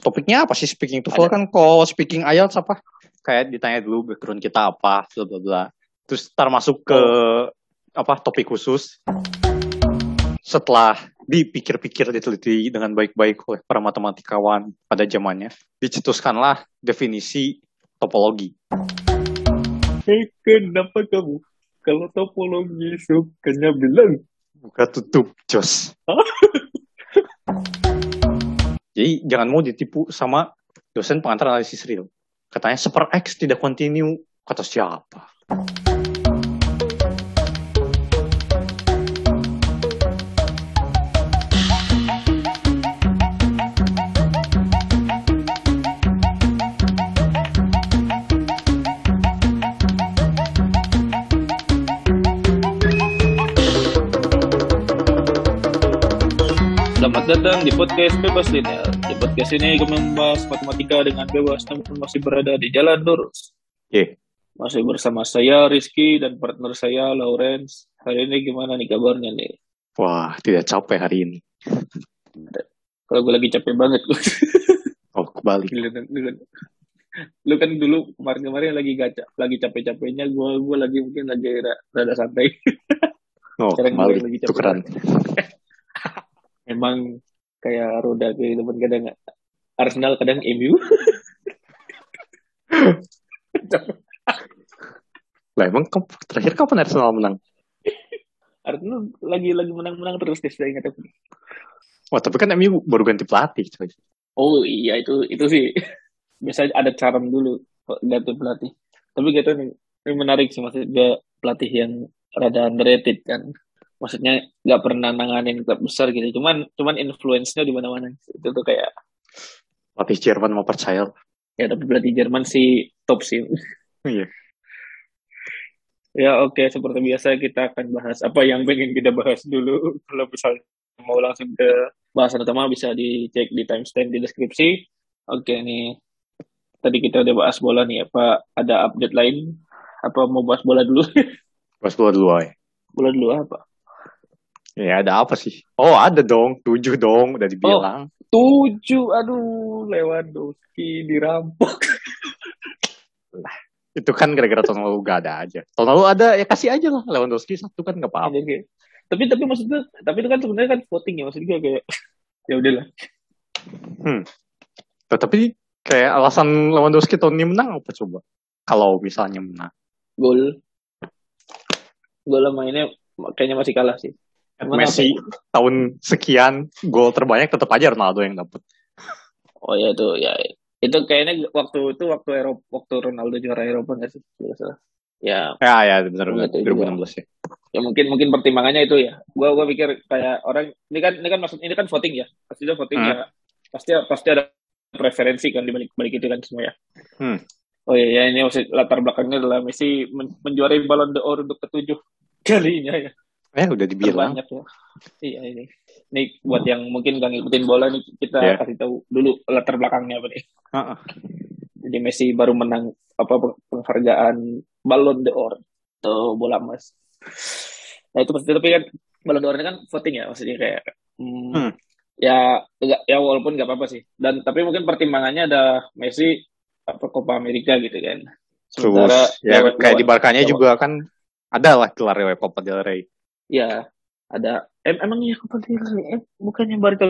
topiknya apa sih speaking to full kan kalau speaking IELTS apa? Kayak ditanya dulu background kita apa, bla bla bla. Terus ntar masuk ke apa topik khusus. Setelah dipikir-pikir diteliti dengan baik-baik oleh para matematikawan pada zamannya, dicetuskanlah definisi topologi. Hei, kenapa kamu kalau topologi sukanya bilang Buka tutup, Jos. Jadi jangan mau ditipu sama dosen pengantar analisis real. Katanya super X tidak kontinu. Kata siapa? Selamat datang di podcast Bebas Linear. Di podcast ini kami membahas matematika dengan bebas namun masih berada di jalan lurus. Oke. Masih bersama saya Rizky dan partner saya Lawrence. Hari ini gimana nih kabarnya nih? Wah, tidak capek hari ini. Kalau gue lagi capek banget gue. Oh, kebalik. Lu kan- kan- lu kan dulu kemarin-kemarin lagi gaca, lagi capek-capeknya, gue gue lagi mungkin lagi ra- rada santai. Oh, Sekarang gue kebalik. lagi capek. Tukeran. Memang kayak roda kehidupan kadang Arsenal kadang MU. Lah, emang terakhir kapan Arsenal menang? Arsenal lagi lagi menang-menang terus deh saya ingat aku. Wah, tapi kan MU baru ganti pelatih, coy. Oh iya itu itu sih biasanya ada caram dulu ganti pelatih. Tapi gitu nih ini menarik sih maksudnya pelatih yang rada underrated kan. Maksudnya nggak pernah nanganin klub besar gitu. Cuman cuman influence-nya di mana-mana. Itu tuh kayak Pelatih Jerman mau percaya. ya tapi pelatih Jerman sih top sih. Iya. Ya oke seperti biasa kita akan bahas apa yang pengen kita bahas dulu. Kalau misalnya mau langsung ke bahasan utama bisa dicek di timestamp di deskripsi. Oke nih tadi kita udah bahas bola nih apa ada update lain? Apa mau bahas bola dulu? Pas bola dulu, ay. bola dulu apa? Ya, ada apa sih? Oh, ada dong. Tujuh dong, udah dibilang. Tujuh, aduh Lewandowski dirampok. Itu kan gara-gara tahun lalu gak ada aja. Tahun lalu ada, ya kasih aja lah. Lewandowski satu kan gak apa-apa. Oke. Tapi tapi maksudnya tapi itu kan sebenarnya kan voting ya maksudnya kayak ya udahlah. Tapi kayak alasan Lewandowski tahun ini menang apa coba? Kalau misalnya menang. Gol gol mainnya kayaknya masih kalah sih. Emang Messi tahun sekian gol terbanyak tetap aja Ronaldo yang dapat. Oh ya itu ya itu kayaknya waktu itu waktu Eropa waktu Ronaldo juara Eropa nggak sih. Ya Ya ya benar tahu 2016 ya. ya mungkin mungkin pertimbangannya itu ya. Gua gua pikir kayak orang ini kan ini kan maksud ini kan voting ya. Pasti itu voting Hmm. ya. Pasti pasti ada preferensi kan di balik balik itu kan semua ya. Hmm. Oh iya ya ini maksud latar belakangnya adalah Messi men- menjuarai Ballon d'Or untuk ketujuh kalinya ya. Eh udah dibilang. Terbanyak ya. Iya ini. Nih buat yang mungkin gak ngikutin bola nih kita Iya. kasih tahu dulu latar belakangnya apa nih. Heeh. Jadi Messi baru menang apa peng- penghargaan Ballon d'Or atau bola emas. Nah itu pasti tapi kan Ballon d'Or kan voting ya maksudnya kayak hmm, Hmm. ya enggak ya walaupun nggak apa-apa sih. Dan tapi mungkin pertimbangannya ada Messi apa Copa America gitu kan. Sementara Terus ya kayak di Barkanya juga kan ada lah gelar Copa del Rey. Ya ada em, emang iya Copa del Rey eh, bukannya Barca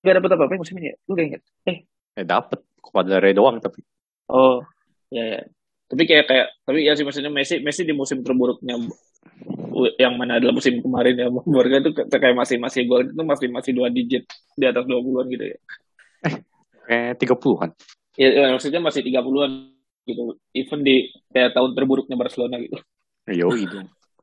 gak dapat apa-apa ya musim ini ya? Lu gak inget? Eh Eh dapet Copa del Rey doang tapi. Oh, ya ya. Tapi kayak kayak tapi ya sih maksudnya Messi Messi di musim terburuknya yang mana adalah musim kemarin ya Barca itu kayak masih masih gol itu masih masih dua digit di atas 20-an gitu ya. Eh 30-an. Ya, ya, maksudnya masih 30-an gitu. Even di kayak tahun terburuknya Barcelona gitu. Yo itu.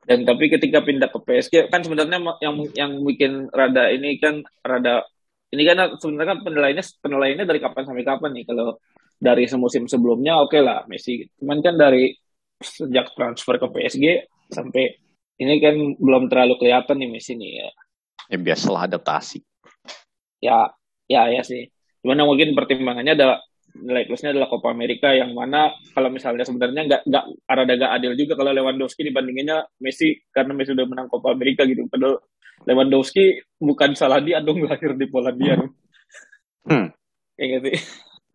Dan tapi ketika pindah ke PSG kan sebenarnya yang yang bikin rada ini kan rada ini kan sebenarnya kan penilaiannya penilaiannya dari kapan sampai kapan nih? Kalau dari semusim sebelumnya oke lah Messi. Cuman kan dari sejak transfer ke PSG sampai ini kan belum terlalu kelihatan nih Messi nih ya. Ya biasalah adaptasi. ya ya ya sih. Cuman yang mungkin pertimbangannya ada nilai plusnya adalah Copa America yang mana kalau misalnya sebenarnya nggak nggak rada nggak adil juga kalau Lewandowski dibandinginnya Messi karena Messi udah menang Copa America gitu padahal Lewandowski bukan salah dia dong lahir di Polandia Hmm. Kayak gitu.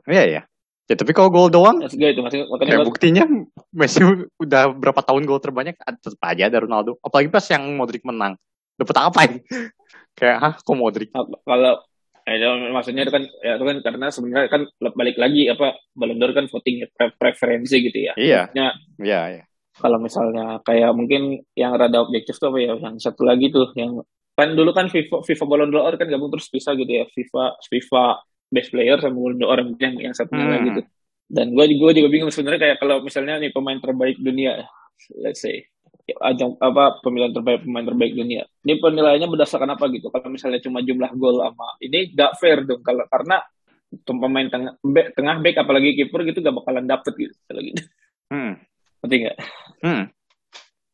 Iya ya. Ya tapi kalau gol doang, gue itu makanya gua- buktinya Messi udah berapa tahun gol terbanyak ah, tetap aja ada Ronaldo. Apalagi pas yang Modric menang. Dapat apa ini? kayak hah kok Modric? Kalau ya, maksudnya itu kan ya itu kan karena sebenarnya kan balik lagi apa Ballon d'Or kan voting pre- preferensi gitu ya. Iya. Maksudnya Iya, iya. kalau misalnya kayak mungkin yang rada objektif tuh apa ya yang satu lagi tuh yang kan dulu kan FIFA FIFA Ballon d'Or kan gabung terus bisa gitu ya FIFA FIFA Best Player sama Ballon d'Or yang yang satunya Hmm. lagi tuh. Dan gue gue juga bingung sebenarnya kayak kalau misalnya nih pemain terbaik dunia, let's say ajang apa pemilihan terbaik pemain terbaik dunia. Ini penilaiannya berdasarkan apa gitu? Kalau misalnya cuma jumlah gol sama ini gak fair dong kalau karena tuh pemain tengah back, tengah back apalagi kiper gitu gak bakalan dapet gitu kalau gitu. Hmm. Ngerti nggak? Hmm.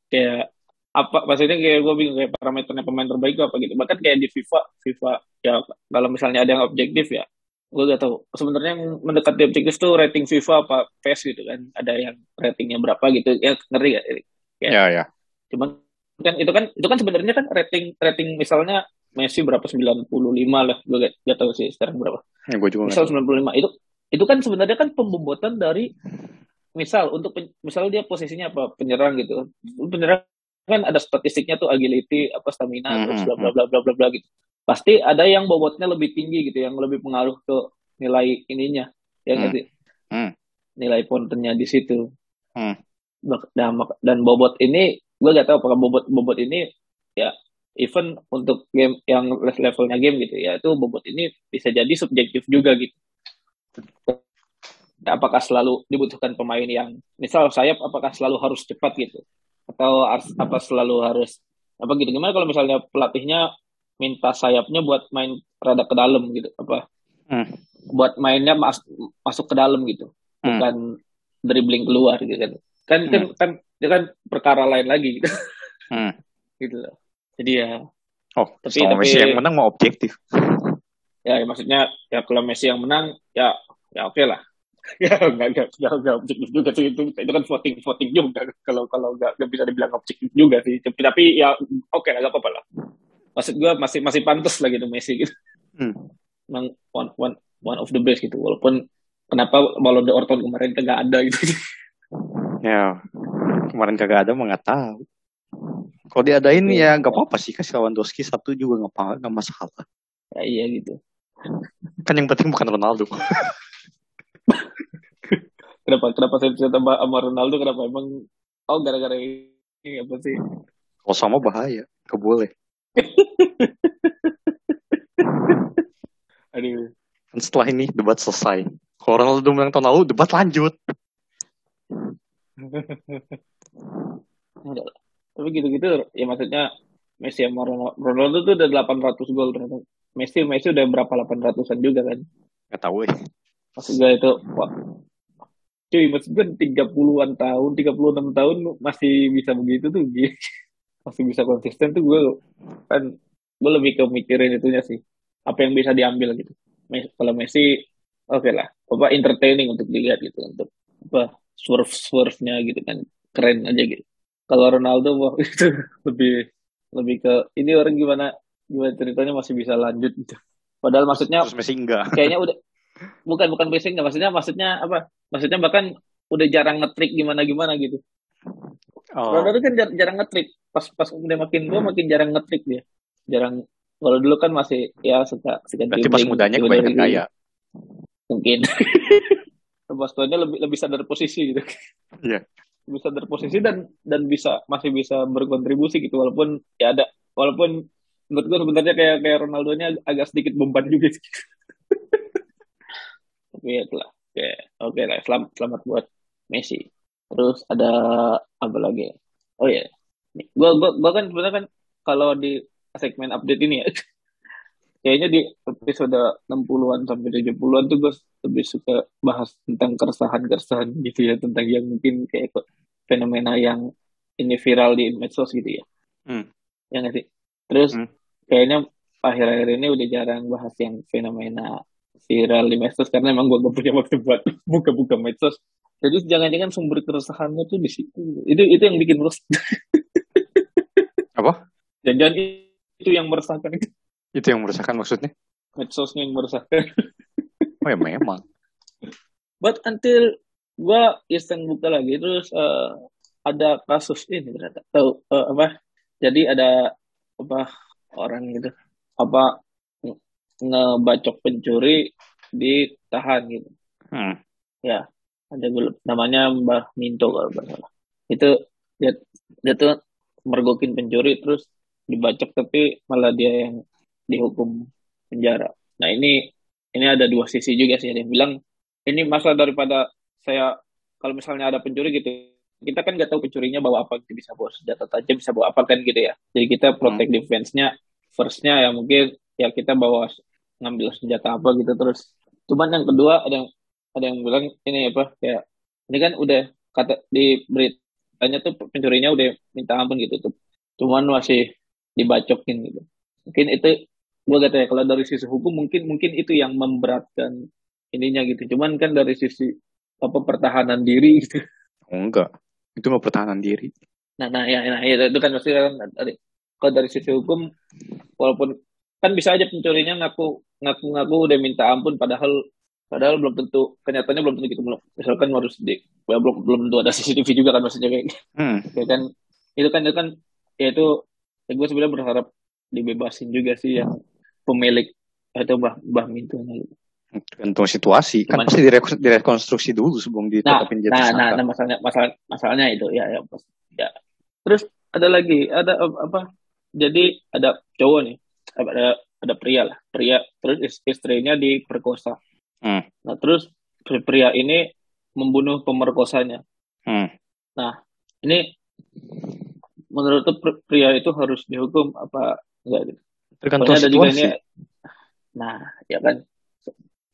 kayak apa maksudnya kayak gue bingung kayak parameternya pemain terbaik itu apa gitu bahkan kayak di FIFA FIFA ya kalau misalnya ada yang objektif ya gue gak tahu sebenarnya yang mendekati objektif tuh rating FIFA apa PES gitu kan ada yang ratingnya berapa gitu ya ngerti gak? Ya. Iya, iya. cuman kan itu kan itu kan sebenarnya kan rating rating misalnya Messi berapa 95 lah gue gak, gak tahu sih sekarang berapa Ya, gue juga misal nggak tahu. 95 itu itu kan sebenarnya kan pembobotan dari misal untuk pen- misal dia posisinya apa penyerang gitu penyerang kan ada statistiknya tuh agility apa stamina Mhm, terus bla bla bla bla bla bla gitu pasti ada yang bobotnya lebih tinggi gitu yang lebih pengaruh ke nilai ininya ya Hmm. sih Hmm. nilai pontennya di situ Hmm. Dan, mak- dan bobot ini gue gak tahu apakah bobot bobot ini ya even untuk game yang levelnya game gitu ya itu bobot ini bisa jadi subjektif juga gitu. Apakah selalu dibutuhkan pemain yang misal sayap apakah selalu harus cepat gitu? Atau ars- apa selalu harus apa gitu? Gimana kalau misalnya pelatihnya minta sayapnya buat main rada ke dalam gitu apa? Hmm. buat mainnya mas- masuk ke dalam gitu Hmm. bukan dribbling keluar gitu kan kan kan kan itu kan perkara lain lagi. Gitu Hmm. gitu loh. Jadi ya. Oh, Tapi- tapi- Messi yang menang mau objektif. ya maksudnya ya kalau Messi yang menang ya ya oke lah. Ya nggak nggak nggak nggak objektif juga sih. Itu itu kan voting voting juga. Kalau kalau nggak nggak bisa dibilang objektif juga sih. Tapi, tapi ya oke lah nggak apa-apa lah. Maksud gue masih masih pantas lah gitu Messi gitu. Hmm. emang one one one of the best gitu. Walaupun kenapa Ballon d'Or tahun kemarin kan nggak ada gitu Ya, kemarin kagak ada mah nggak tahu. Kalau diadain ya nggak apa-apa sih kasih Lewandowski satu juga nggak apa nggak masalah. ya iya gitu Kan yang penting bukan Ronaldo. kenapa kenapa saya cerita sama sama Ronaldo kenapa emang oh gara-gara ini apa sih Kalau sama bahaya, nggak boleh. aduh Kan setelah ini debat selesai. Kalau Ronaldo menang tahun lalu, debat lanjut. Enggak lah. Tapi gitu-gitu ya maksudnya Messi sama Ronaldo, tuh udah 800 gol ternyata. Messi Messi udah berapa 800-an juga kan. Nggak tahu eh. Maksud gue itu wah. Cuy, maksud gue 30-an tahun, 36 tahun masih bisa begitu tuh. Gi. Masih bisa konsisten tuh gue kan gue lebih ke mikirin itunya sih. Apa yang bisa diambil gitu. Kalau Messi oke lah. Apa entertaining untuk dilihat gitu untuk apa swerve swerve-nya gitu kan. Keren aja gitu. Kalau Ronaldo wah itu lebih lebih ke ini orang gimana gimana ceritanya masih bisa lanjut gitu. Padahal maksudnya Terus Messi enggak. kayaknya udah bukan bukan basic nggak maksudnya maksudnya apa maksudnya bahkan udah jarang ngetrik gimana gimana gitu Oh, Ronaldo kan jar- jarang ngetrik pas pas udah makin tua makin jarang ngetrik dia jarang kalau dulu kan masih ya suka suka berarti pas mudanya kebanyakan dribbling. gaya. mungkin pas tuanya lebih lebih sadar posisi gitu. Iya. lebih sadar posisi dan dan bisa masih bisa berkontribusi gitu. Walaupun ya ada walaupun menurut gue sebenarnya kayak kayak Ronaldo nya agak sedikit beban juga sih. Tapi ya itulah. Oke oke lah selamat selamat buat Messi. Terus ada apa lagi? Oh ya gua gua gua kan sebenarnya kan kalau di segmen update ini ya kayaknya di episode 60-an sampai 70-an tuh gue lebih suka bahas tentang keresahan-keresahan gitu ya tentang yang mungkin kayak fenomena yang ini viral di medsos gitu ya Hmm. ya nggak sih terus Hmm. kayaknya akhir-akhir ini udah jarang bahas yang fenomena viral di medsos karena emang gue gak punya waktu buat buka-buka medsos jadi jangan-jangan sumber keresahannya tuh di situ itu itu yang bikin resah Apa? jangan itu yang meresahkan itu Itu yang meresahkan maksudnya. medsosnya yang meresahkan Oh ya memang. But until gua iseng buka lagi terus uh, ada kasus ini ternyata tahu uh, apa jadi ada apa orang gitu apa ngebacok pencuri ditahan gitu Hmm. ya ada gue namanya Mbah Minto kalau nggak salah itu dia dia tuh mergokin pencuri terus dibacok tapi malah dia yang dihukum penjara. Nah ini ini ada dua sisi juga sih. Ada yang bilang ini masa daripada saya kalau misalnya ada pencuri gitu kita kan nggak tahu pencurinya bawa apa gitu. Bisa bawa senjata tajam bisa bawa apa kan gitu ya. Jadi kita protect defense-nya first-nya ya mungkin ya kita bawa ngambil senjata apa gitu terus. Cuman yang kedua ada yang ada yang bilang ini apa kayak ini kan udah kata di beritanya tuh pencurinya udah minta ampun gitu tuh. Cuman masih dibacokin gitu. Mungkin itu gue kata ya kalau dari sisi hukum mungkin mungkin itu yang memberatkan ininya gitu cuman kan dari sisi apa pertahanan diri gitu. Oh, enggak. Itu nggak pertahanan diri. Nah, nah ya, nah, ya itu kan pasti kan dari kalau dari sisi hukum walaupun kan bisa aja pencurinya ngaku ngaku ngaku udah minta ampun padahal padahal belum tentu kenyataannya belum tentu gitu misalkan harus di ya, belum belum tentu ada CCTV juga kan maksudnya kayak Hmm. ya kan itu kan itu kan ya itu ya gue sebenarnya berharap dibebasin juga sih yang pemilik itu bah bah gitu. Tergantung situasi. Kan Cuman- pasti direk- direkonstruksi dulu sebelum Nah, ditetapin jadi nah, nah, tersangka. nah, masalahnya, masalah, masalahnya itu ya, ya, ya. Terus ada lagi, ada ap- apa? Jadi ada cowok nih, ada ada pria lah, pria. Terus is- istrinya diperkosa. Hmm. Nah, terus pri- pria ini membunuh pemerkosanya. Hmm. Ini menurut pria itu harus dihukum apa enggak gitu? Tergantung Soalnya ada juga ini. Nah, ya kan.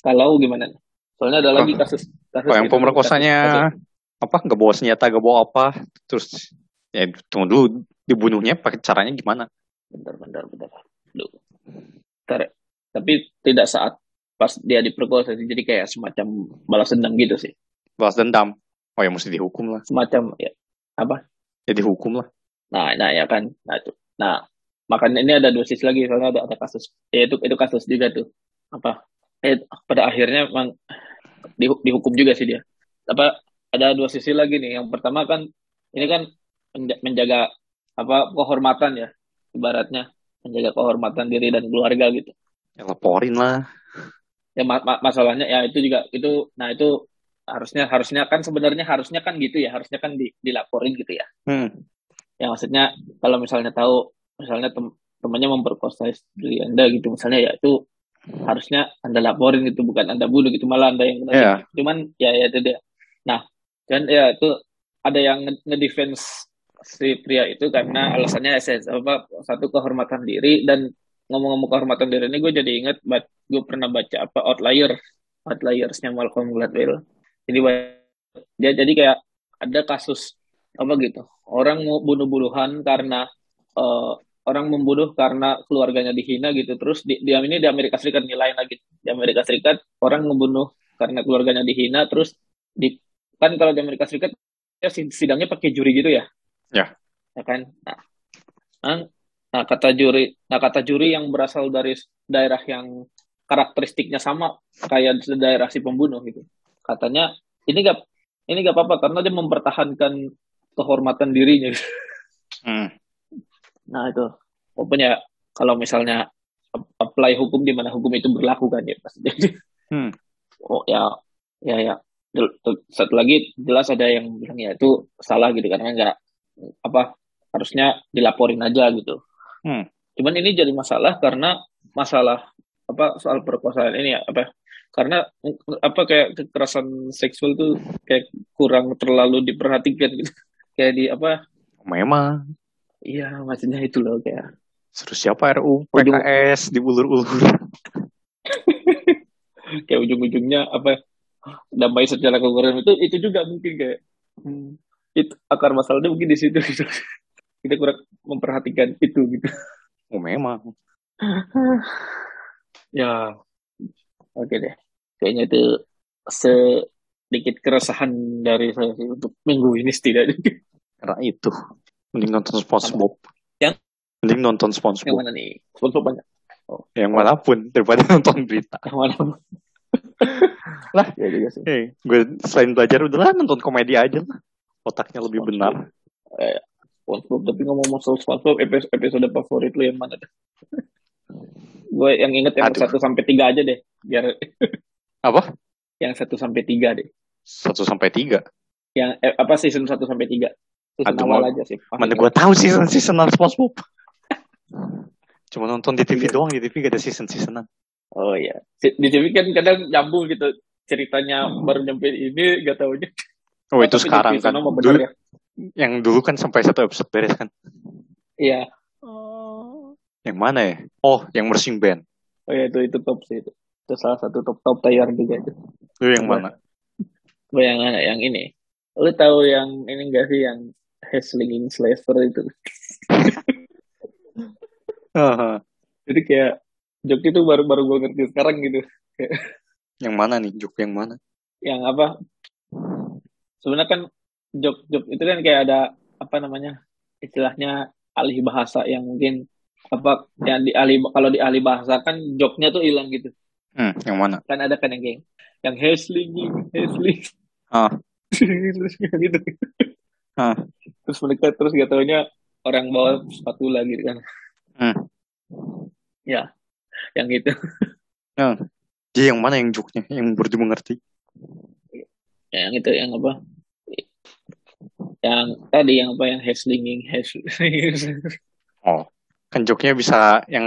Kalau gimana? Soalnya ada lagi kasus kasus yang gitu, pemerkosanya kasus- apa nggak bawa senjata, nggak bawa apa, terus ya tunggu dulu dibunuhnya pakai caranya gimana? bentar bentar bentar Duh. Bentar ya. tapi tidak saat pas dia diperkosa sih jadi kayak semacam balas dendam gitu sih Balas dendam. Oh ya mesti dihukum lah. semacam ya apa Ya dihukum lah. nah nah ya kan nah itu nah makanya ini ada dua sisi lagi soalnya ada ada kasus. Ya itu itu kasus juga tuh. Apa? Eh pada akhirnya memang dihu- dihukum juga sih dia. Apa ada dua sisi lagi nih. Yang pertama kan ini kan menja- menjaga apa kehormatan ya ibaratnya. Menjaga kehormatan diri dan keluarga gitu. Ya laporin lah. ya ma- ma- masalahnya ya itu juga itu nah itu harusnya harusnya kan sebenarnya harusnya kan gitu ya. Harusnya kan di, dilaporin gitu ya. Hmm. ya maksudnya kalau misalnya tahu misalnya tem temannya memperkosa istri anda gitu misalnya ya itu harusnya anda laporin gitu bukan anda bunuh gitu malah anda yang kena Ya. cuman ya ya itu dia. Nah dan ya itu ada yang nge- ngedefense si pria itu karena alasannya SS apa satu kehormatan diri dan ngomong-ngomong kehormatan diri ini gue jadi inget bat gue pernah baca apa outlier outliersnya Malcolm Gladwell. Jadi dia jadi kayak ada kasus apa gitu orang mau bunuh-bunuhan karena eh, orang membunuh karena keluarganya dihina gitu. Terus di, di ini di Amerika Serikat nilai lagi. Di Amerika Serikat orang membunuh karena keluarganya dihina terus di kan kalau di Amerika Serikat ya sid- sidangnya pakai juri gitu ya? Ya. ya kan? Nah, nah, nah, kata juri nah kata juri yang berasal dari daerah yang karakteristiknya sama kayak daerah si pembunuh gitu. Katanya ini gak ini gak apa-apa karena dia mempertahankan kehormatan dirinya. Hmm. Nah itu pokoknya kalau misalnya ap- apply hukum di mana hukum itu berlaku kan ya pasti. Hmm. Oh ya ya ya. Satu lagi jelas ada yang bilang ya itu salah gitu karena nggak apa harusnya dilaporin aja gitu. Hmm. Cuman ini jadi masalah karena masalah apa soal perkosaan ini ya apa karena apa kayak kekerasan seksual tuh kayak kurang terlalu diperhatikan gitu. Kayak di apa Memang. Iya, maksudnya itu loh kayak Seru siapa RU? Ujung- PKS diulur-ulur. kayak ujung-ujungnya apa damai secara kekurangan itu itu juga mungkin kayak hmm, itu akar masalahnya mungkin di situ gitu. kita kurang memperhatikan itu gitu Oh memang. ya oke deh kayaknya itu sedikit keresahan dari saya sih untuk minggu ini setidaknya Karena itu. Mending nonton SpongeBob. Yang? Mending nonton yang SpongeBob. mana nih sponsor banyak Yang mana pun daripada nonton berita. yang mana Lah. ya juga sih Eh, gue selain belajar udahlah nonton komedi aja lah. Otaknya lebih benar. eh, SpongeBob tapi ngomong soal SpongeBob episode, episode favorit lu yang mana deh gue yang inget yang satu sampai tiga aja deh biar Apa? yang satu sampai tiga deh Satu sampai tiga. yang eh, apa season satu sampai tiga season Aduh, awal mau- aja sih Mana gue tahu season seasonan SpongeBob. Cuma nonton di TV doang di TV gak ada season seasonan. oh iya di TV kan kadang nyambung gitu ceritanya baru nyampe ini gak taunya Oh itu Tapi sekarang kan. Dulu, ya yang dulu kan sampai satu episode beres kan. iya Yang mana ya? Oh, yang Mersing Band. oh iya itu itu top sih itu itu salah satu top top tier juga itu Itu yang mana? Gue yang yang ini lu tahu yang ini gak sih yang Heslinging Slaver itu Haha. jadi kayak joke itu baru baru gue ngerti sekarang gitu yang mana nih? Juk yang mana? yang apa sebenarnya kan joke joke itu kan kayak ada apa namanya istilahnya alih bahasa yang mungkin apa yang di alih kalau di alih bahasa kan joknya tuh hilang gitu Hmm, yang mana? kan ada kan yang geng yang Heslinging Hesling Ah. terus gitu Ah. terus mereka terus gak taunya orang bawa sepatu lagi kan Hmm. ya yang itu Dia yang mana yang joknya? Yang baru dimengerti? Ya, yang itu yang apa yang tadi yang apa yang Heslinging Heslinging Oh, kan joknya bisa yang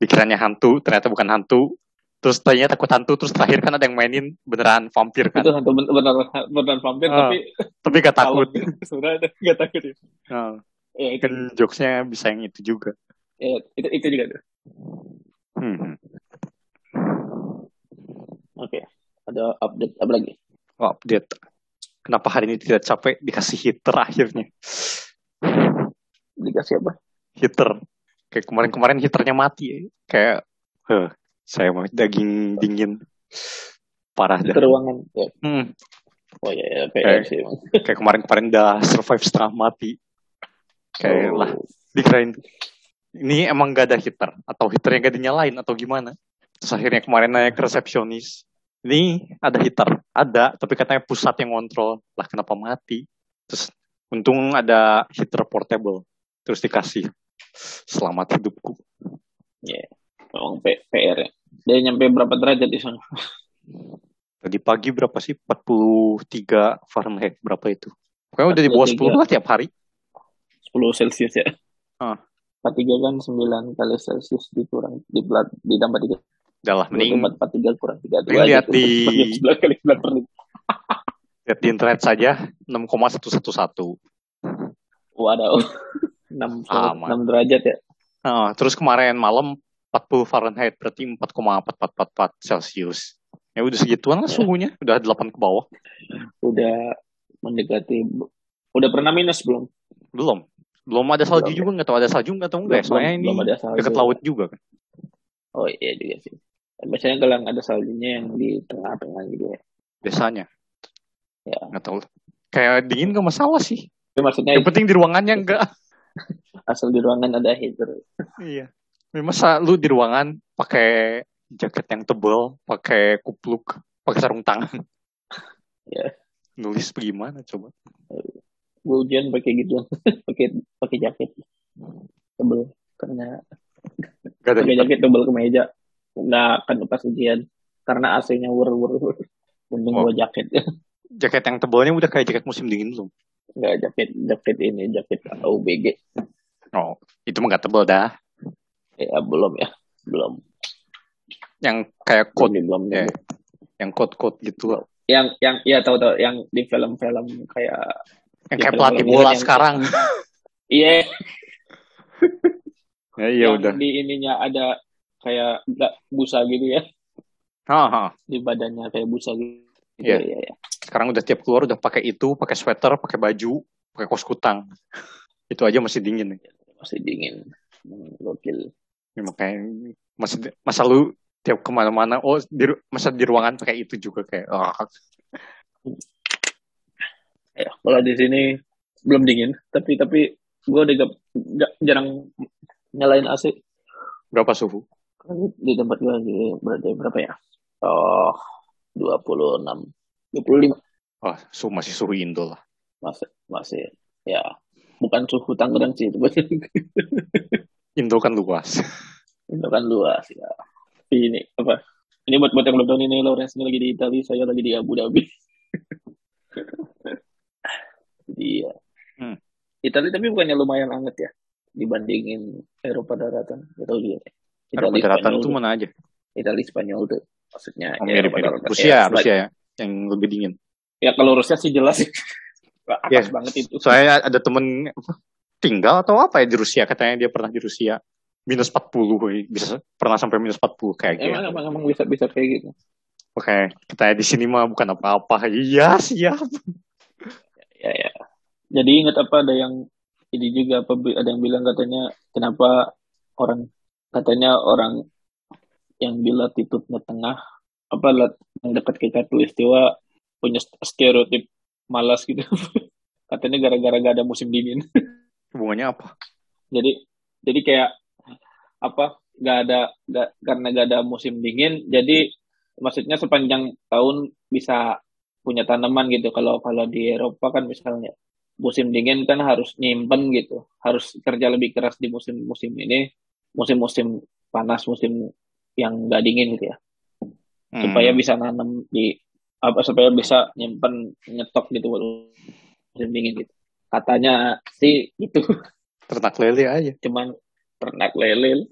pikirannya hantu, ternyata bukan hantu. Terus tadinya takut hantu, terus terakhir kan ada yang mainin beneran vampir kan. itu hantu ben- benar benar vampir Ah, tapi Tapi gak takut. sebenarnya gak takut ya. Ah, ya itu kan jokesnya bisa yang itu juga. ya, itu itu juga tuh Hmm. oke ada update apa lagi Oh, update. Kenapa hari ini tidak capek dikasih hitter akhirnya? dikasih apa Hitter. Kayak kemarin-kemarin hiternya mati. Kayak, huh, saya mau daging dingin. Parah dah. ruangan ya. Hmm, oh ya, ya PR Eh. kayak kemarin-kemarin udah survive setengah mati. Kayak Oh. lah, dikirain ini emang gak ada heater atau heaternya gak dinyalain atau gimana terus akhirnya kemarin nanya ke resepsionis ini ada heater ada tapi katanya pusat yang ngontrol lah kenapa mati terus untung ada heater portable terus dikasih selamat hidupku emang P- PR ya. Dia nyampe berapa derajat di sana? Tadi pagi berapa sih? 43 Fahrenheit berapa itu? Pokoknya udah di bawah 10 lah tiap hari. 10 Celcius ya. Ah. 43 kan 9 kali Celcius dikurang di ditambah 3 udah lah mending empat tiga kurang tiga Mending lihat di- sembilan kali sembilan per lihat di internet saja 6,111 Waduh, enam Aman. enam derajat ya. Ah, terus kemarin malam 40 Fahrenheit berarti 4,4444 Celcius. Ya udah segituan lah Ya. suhunya, udah 8 ke bawah. Udah mendekati. Udah pernah minus belum? Belum. Belum ada salju Belum, juga nggak tahu ada salju nggak tahu enggak ya. Soalnya ini belum ada salju. dekat laut juga kan. Oh iya juga sih. Biasanya kalau ada saljunya yang di tengah-tengah gitu ya. Biasanya. Ya. Nggak tahu. Kayak dingin nggak masalah sih. Tapi maksudnya Yang penting di ruangannya enggak. asal di ruangan ada heater. iya. Masa lu di ruangan pakai jaket yang tebal, pakai kupluk, pakai sarung tangan. Ya. Nulis bagaimana coba? Gue ujian pakai gitu, pakai pakai jaket tebel karena Gak pakai jaket tebel kemeja. Nggak akan pas ujian karena AC-nya wur-wur. Mending Oh. gua jaket. Jaket yang tebalnya udah kayak jaket musim dingin belum? Nggak jaket jaket ini jaket UBG. Oh, itu mah gak tebal dah. Ya belum ya, belum. Yang kayak coat, Belum, belum. ya. yang coat-coat gitu. Yang yang ya tahu tahu yang di film-film kayak Yang Ya, kayak pelatih bola yang- sekarang. iya ya iya udah. di ininya ada kayak nggak busa gitu ya Ha, ha. di badannya kayak busa gitu. Iya. Iya, iya. Sekarang udah tiap keluar udah pakai itu, pakai sweater, pakai baju, pakai kos kutang. itu aja masih dingin. Masih dingin. Hmm, Gokil. Ya, makanya masa masa lu tiap ke mana-mana, oh di, masa di ruangan pakai itu juga kayak ah, Ya, kalau di sini belum dingin, tapi tapi gue udah gak, gak- jarang nyalain AC. berapa suhu? Kan di tempat gue lagi berada berapa ya? Oh, 26. 25. Oh, su masih suhu Indo lah. Masih, masih. Ya, bukan suhu Tangerang sih. Itu Indo kan luas. Indo kan luas ya. Tapi ini apa? Ini buat buat yang belum tahu ini Lawrence ini lagi di Italia, saya lagi di Abu Dhabi. Iya. Hmm. Italia tapi bukannya lumayan anget ya dibandingin Eropa daratan. Gak tahu juga. deh. Eropa daratan tuh mana aja? Italia Spanyol tuh maksudnya Oh, ya, mirip, mirip. Rusia, Ya, Rusia ya, yang lebih dingin. Ya kalau Rusia sih jelas sih. Atas Ya, banget itu. Soalnya ada temen tinggal atau apa ya di Rusia, katanya dia pernah di Rusia. Minus 40, woy. bisa pernah sampai minus 40 kayak gitu. Emang, emang emang bisa bisa kayak gitu. Oke, katanya di sini mah bukan apa-apa. Iya, siap. Ya ya. Jadi ingat apa ada yang ini juga apa ada yang bilang katanya kenapa orang katanya orang yang di latitudenya tengah apa lat, yang dekat ke katulistiwa punya stereotip malas gitu. katanya gara-gara gak ada musim dingin. Hubungannya apa? jadi jadi kayak apa nggak ada nggak karena gak ada musim dingin jadi maksudnya sepanjang tahun bisa punya tanaman gitu. Kalau kalau di Eropa kan misalnya musim dingin kan harus nyimpen gitu. Harus kerja lebih keras di musim-musim ini. Musim-musim panas musim yang gak dingin gitu ya. Hmm, supaya bisa nanam di apa supaya bisa nyimpen nyetok gitu buat musim dingin gitu katanya sih itu ternak lele aja. cuman ternak lele.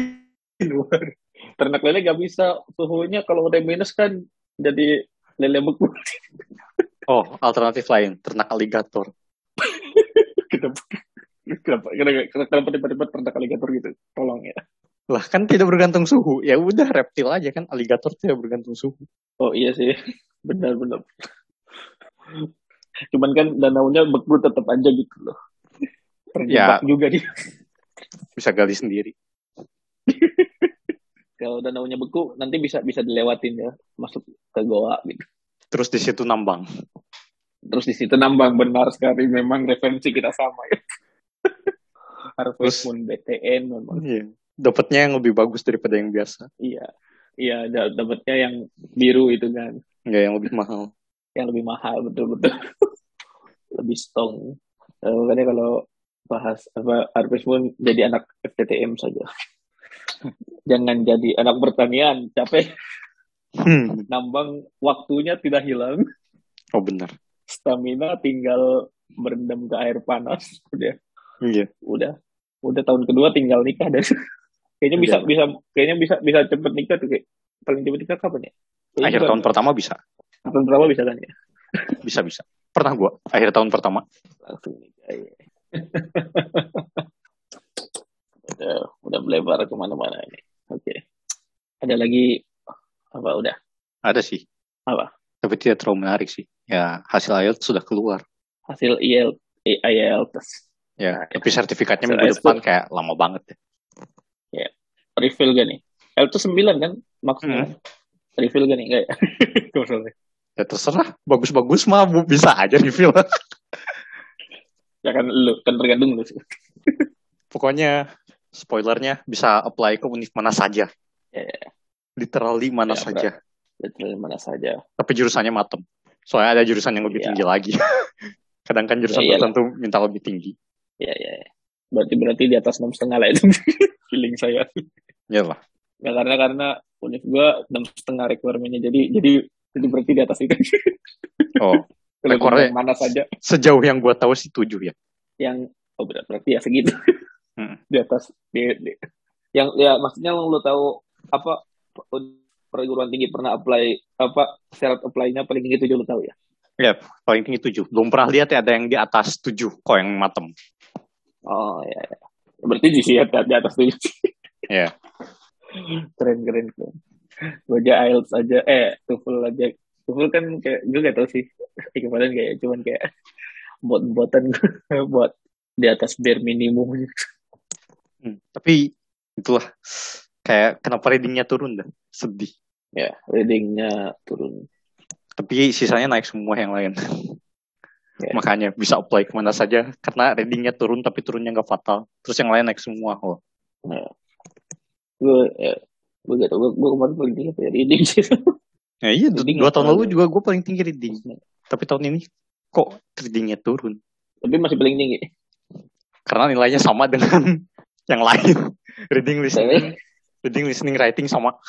Luar. Ternak lele gak bisa. Suhunya kalau udah minus kan jadi lele beku. Oh, alternatif lain, ternak aligator. kenapa? Kenapa? Kenapa? Kenapa tiba-tiba ternak aligator gitu? Tolong ya. Lah kan tidak bergantung suhu. Ya udah reptil aja kan, aligator tidak bergantung suhu. oh iya sih. Benar benar cuman kan danaunya beku tetap aja gitu loh terjebak juga dia Bisa gali sendiri. kalau danaunya beku nanti bisa bisa dilewatin ya masuk ke goa gitu Terus di situ nambang. terus di situ nambang benar sekali memang referensi kita sama ya Harvest Terus- Moon BTN memang Iya. Dapatnya yang lebih bagus daripada yang biasa. iya iya da- dapatnya yang biru itu kan Enggak yang lebih mahal. Yang lebih mahal betul betul lebih strong Eh, makanya kalau bahas apa Harvest Moon jadi anak FTTM saja jangan jadi anak pertanian capek Hmm. nambang waktunya tidak hilang Oh benar. stamina tinggal berendam ke air panas udah Iya. udah udah tahun kedua tinggal nikah dan kayaknya bisa Iya. bisa kayaknya bisa bisa cepet nikah tuh kayak paling cepet nikah kapan ya Kayaknya Akhir tahun pertama bisa. Tahun berapa bisa kan ya Bisa bisa. Pernah gua akhir tahun pertama. langsung nikah ya. udah udah melebar ke mana-mana ini oke ada lagi apa udah Ada sih. Apa? Tapi tidak terlalu menarik sih. Ya hasil IELTS sudah keluar. hasil IEL IELTS Ya, Nah, tapi sertifikatnya Hasil minggu IELTS depan kayak lama banget ya. refill gak nih tuh 9 kan maksudnya Hmm. refill gak nih enggak ya. Ya terserah, bagus-bagus mah bu- bisa aja refill. ya kan lu kan tergantung lu Pokoknya spoilernya bisa apply ke univ mana saja. Ya, Literally mana Ya, saja. Betul mana saja Tapi jurusannya matem. Soalnya ada jurusan yang lebih Iya. tinggi lagi. Kadang kan jurusan Ya, iyalah. tertentu minta lebih tinggi. ya ya ya. berarti berarti di atas enam setengah lah itu feeling saya Ya lah. ya karena karena univ gua enam setengah requirementnya jadi jadi jadi berarti di atas itu Oh, Rekornya- mana saja sejauh yang gua tahu sih tujuh ya. yang oh berat berarti ya segitu Hmm. di atas di, di- yang ya maksudnya lo tahu apa perguruan tinggi pernah apply apa syarat apply-nya paling tinggi tujuh lo tahu ya Ya, paling tinggi tujuh. Belum pernah lihat ya ada yang di atas tujuh kok yang matem. oh ya, ya. berarti di sini di atas tujuh Ya. keren keren keren aja IELTS aja eh TOEFL aja TOEFL kan kayak gue gak tau sih kemarin kayak cuman kayak buat buatan buat di atas bare minimum Hmm, Tapi itulah kayak kenapa readingnya turun dah. Sedih. ya readingnya turun Tapi sisanya naik semua yang lain. Ya. Makanya bisa apply ke mana saja karena readingnya turun tapi turunnya nggak fatal. Terus yang lain naik semua. Oh. gue ya gue gak tau gue, gue kemarin paling tinggi apa ya reading sih Ya iya, Reading dua tahun lalu terlalu. juga gue paling tinggi reading. Tapi tahun ini kok readingnya turun? Tapi masih paling tinggi. Karena nilainya sama dengan yang lain. Reading, listening, reading, listening, writing sama.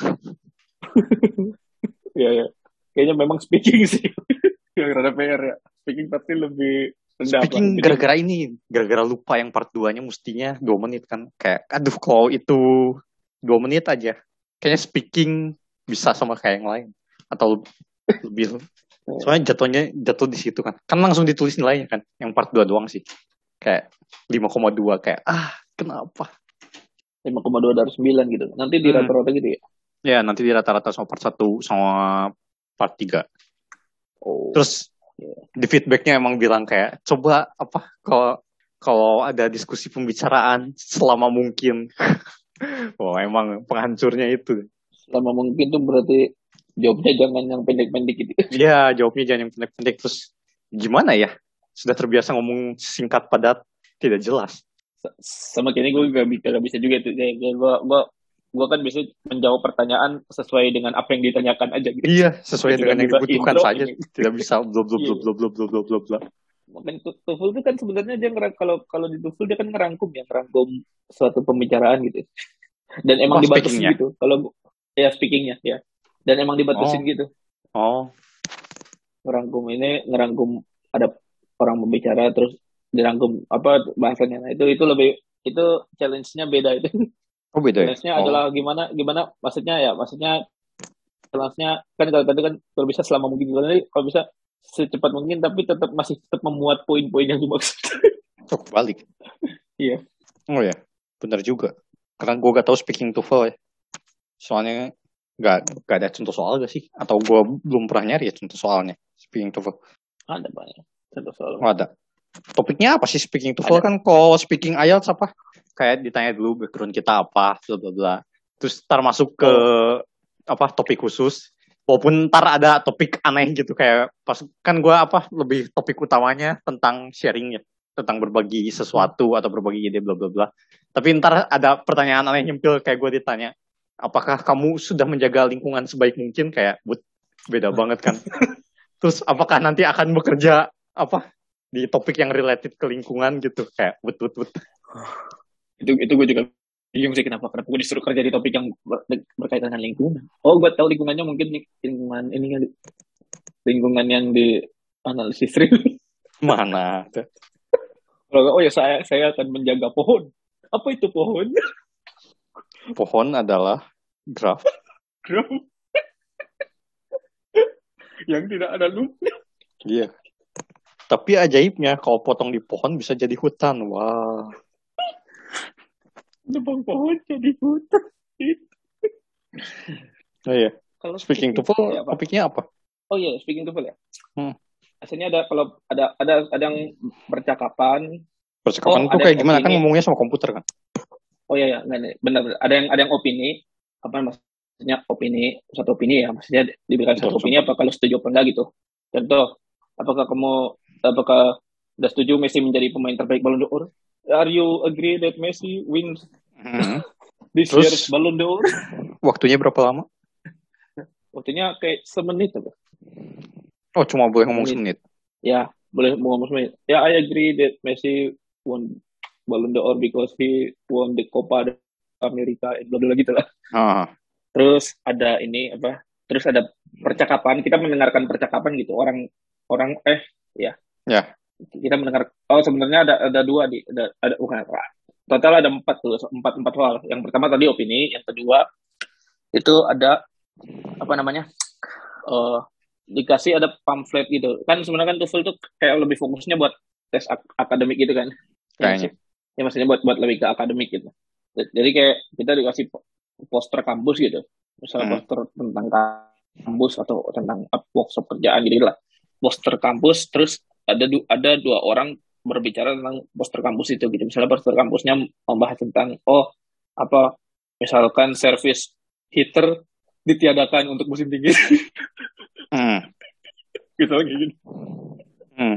Iya, ya. Kayaknya memang speaking sih. Yang rada PR ya. Speaking pasti lebih rendah. Speaking gara-gara ini, gara-gara lupa yang part 2-nya mestinya 2 menit kan. Kayak, aduh kalau itu 2 menit aja. Kayaknya speaking bisa sama kayak yang lain. Atau lebih. Soalnya jatuhnya jatuh di situ kan. Kan langsung ditulis nilainya kan. Yang part 2 doang sih. Kayak 5,2 kayak ah kenapa? 5,2 dari 9 gitu. Nanti di Hmm. rata-rata gitu ya. Ya nanti di rata-rata sama part 1 sama part 3. Oh. Terus Iya. di feedbacknya emang bilang kayak coba apa kalau kalau ada diskusi pembicaraan selama mungkin. oh emang penghancurnya itu. selama mungkin tuh berarti jawabnya jangan yang pendek-pendek gitu. Iya jawabnya jangan yang pendek-pendek terus gimana ya? Sudah terbiasa ngomong singkat padat tidak jelas. Sama kayaknya gue gak bisa, gak bisa juga tuh. Kayak gue, gue, gue kan bisa menjawab pertanyaan sesuai dengan apa yang ditanyakan aja gitu. Iya sesuai Juga dengan yang dibutuhkan saja. ini. Tidak bisa blub blub blub blub blub blub blub blub. Makanya tu- TOEFL itu kan sebenarnya dia ngerang, kalau kalau di TOEFL dia kan ngerangkum ya, ngerangkum suatu pembicaraan gitu. Dan emang Oh, dibatasin speakingnya? gitu. Kalau ya speakingnya ya. Dan emang dibatasin Oh. gitu. Oh Ngerangkum ini ngerangkum ada orang pembicara terus dirangkum apa bahasanya. Nah, itu itu lebih itu challenge-nya beda itu. oh beda ya. Challenge-nya Oh. adalah gimana gimana maksudnya ya maksudnya challenge-nya kan kalau tadi kan kalau bisa selama mungkin kalau bisa secepat mungkin tapi tetap masih tetap memuat poin-poin yang dimaksud. Oh balik. Iya. Oh ya benar juga. Karena gue gak tahu speaking TOEFL ya. Soalnya gak, gak ada contoh soal gak sih? Atau gue belum pernah nyari ya contoh soalnya speaking TOEFL. Ada banyak. Satu soal. Oh, ada. Topiknya apa sih speaking TOEFL kan kalau speaking IELTS apa? Kayak ditanya dulu background kita apa, bla bla bla. Terus ntar masuk ke apa topik khusus. Walaupun ntar ada topik aneh gitu kayak pas kan gue apa lebih topik utamanya tentang sharing ya, tentang berbagi sesuatu atau berbagi ide bla bla bla. Tapi ntar ada pertanyaan aneh nyempil kayak gue ditanya, apakah kamu sudah menjaga lingkungan sebaik mungkin kayak but beda banget kan. Terus apakah nanti akan bekerja apa di topik yang related ke lingkungan gitu kayak but but but Itu itu gue juga bingung sih kenapa kenapa gue disuruh kerja di topik yang ber- berkaitan dengan lingkungan. Oh, gue tahu lingkungannya mungkin lingkungan ini kan lingkungan yang di analisis real. mana? Kalau oh ya saya saya akan menjaga pohon. Apa itu pohon? pohon adalah graf Gram. yang tidak ada lumpur. iya tapi ajaibnya kalau potong di pohon bisa jadi hutan wah Nebang pohon jadi hutan. oh iya Kalau speaking to ya, apa? topiknya apa Oh iya, speaking to ya. Hmm. Hasilnya ada kalau ada ada ada yang percakapan. percakapan Oh, tuh kayak gimana kan opini. ngomongnya sama komputer kan Oh iya ya, nih, benar benar. Ada yang ada yang opini. Apa maksudnya opini? Satu opini ya, maksudnya diberikan satu Satu- opini apa kalau setuju apa enggak gitu. Contoh, apakah kamu apakah udah setuju Messi menjadi pemain terbaik Ballon d'Or? Are you agree that Messi wins Hmm. this Terus? year's Ballon d'Or? waktunya berapa lama Waktunya kayak semenit apa? oh cuma boleh ngomong Menit. semenit Ya, boleh ngomong semenit. Ya, I agree that Messi won Ballon d'Or because he won the Copa America, bla bla gitu lah. ah Terus ada ini apa? Terus ada percakapan. Kita mendengarkan percakapan gitu. Orang orang eh ya. Ya. Kita mendengar. Oh sebenarnya ada ada dua di ada ada bukan total ada empat tuh empat empat hal. Yang pertama tadi opini. Yang kedua itu ada apa namanya? eh dikasih ada pamflet gitu. Kan sebenarnya kan TOEFL tuh kayak lebih fokusnya buat tes ak- akademik gitu kan. Ya, Kayaknya. ya maksudnya buat buat lebih ke akademik gitu. Jadi kayak kita dikasih po- poster kampus gitu. Misalnya Hmm. poster tentang kampus atau tentang workshop kerjaan gitu lah. Poster kampus terus ada du- ada dua orang berbicara tentang poster kampus itu gitu. Misalnya poster kampusnya membahas tentang oh apa misalkan service heater ditiadakan untuk musim dingin hmm. gitu kayak gini. Hmm.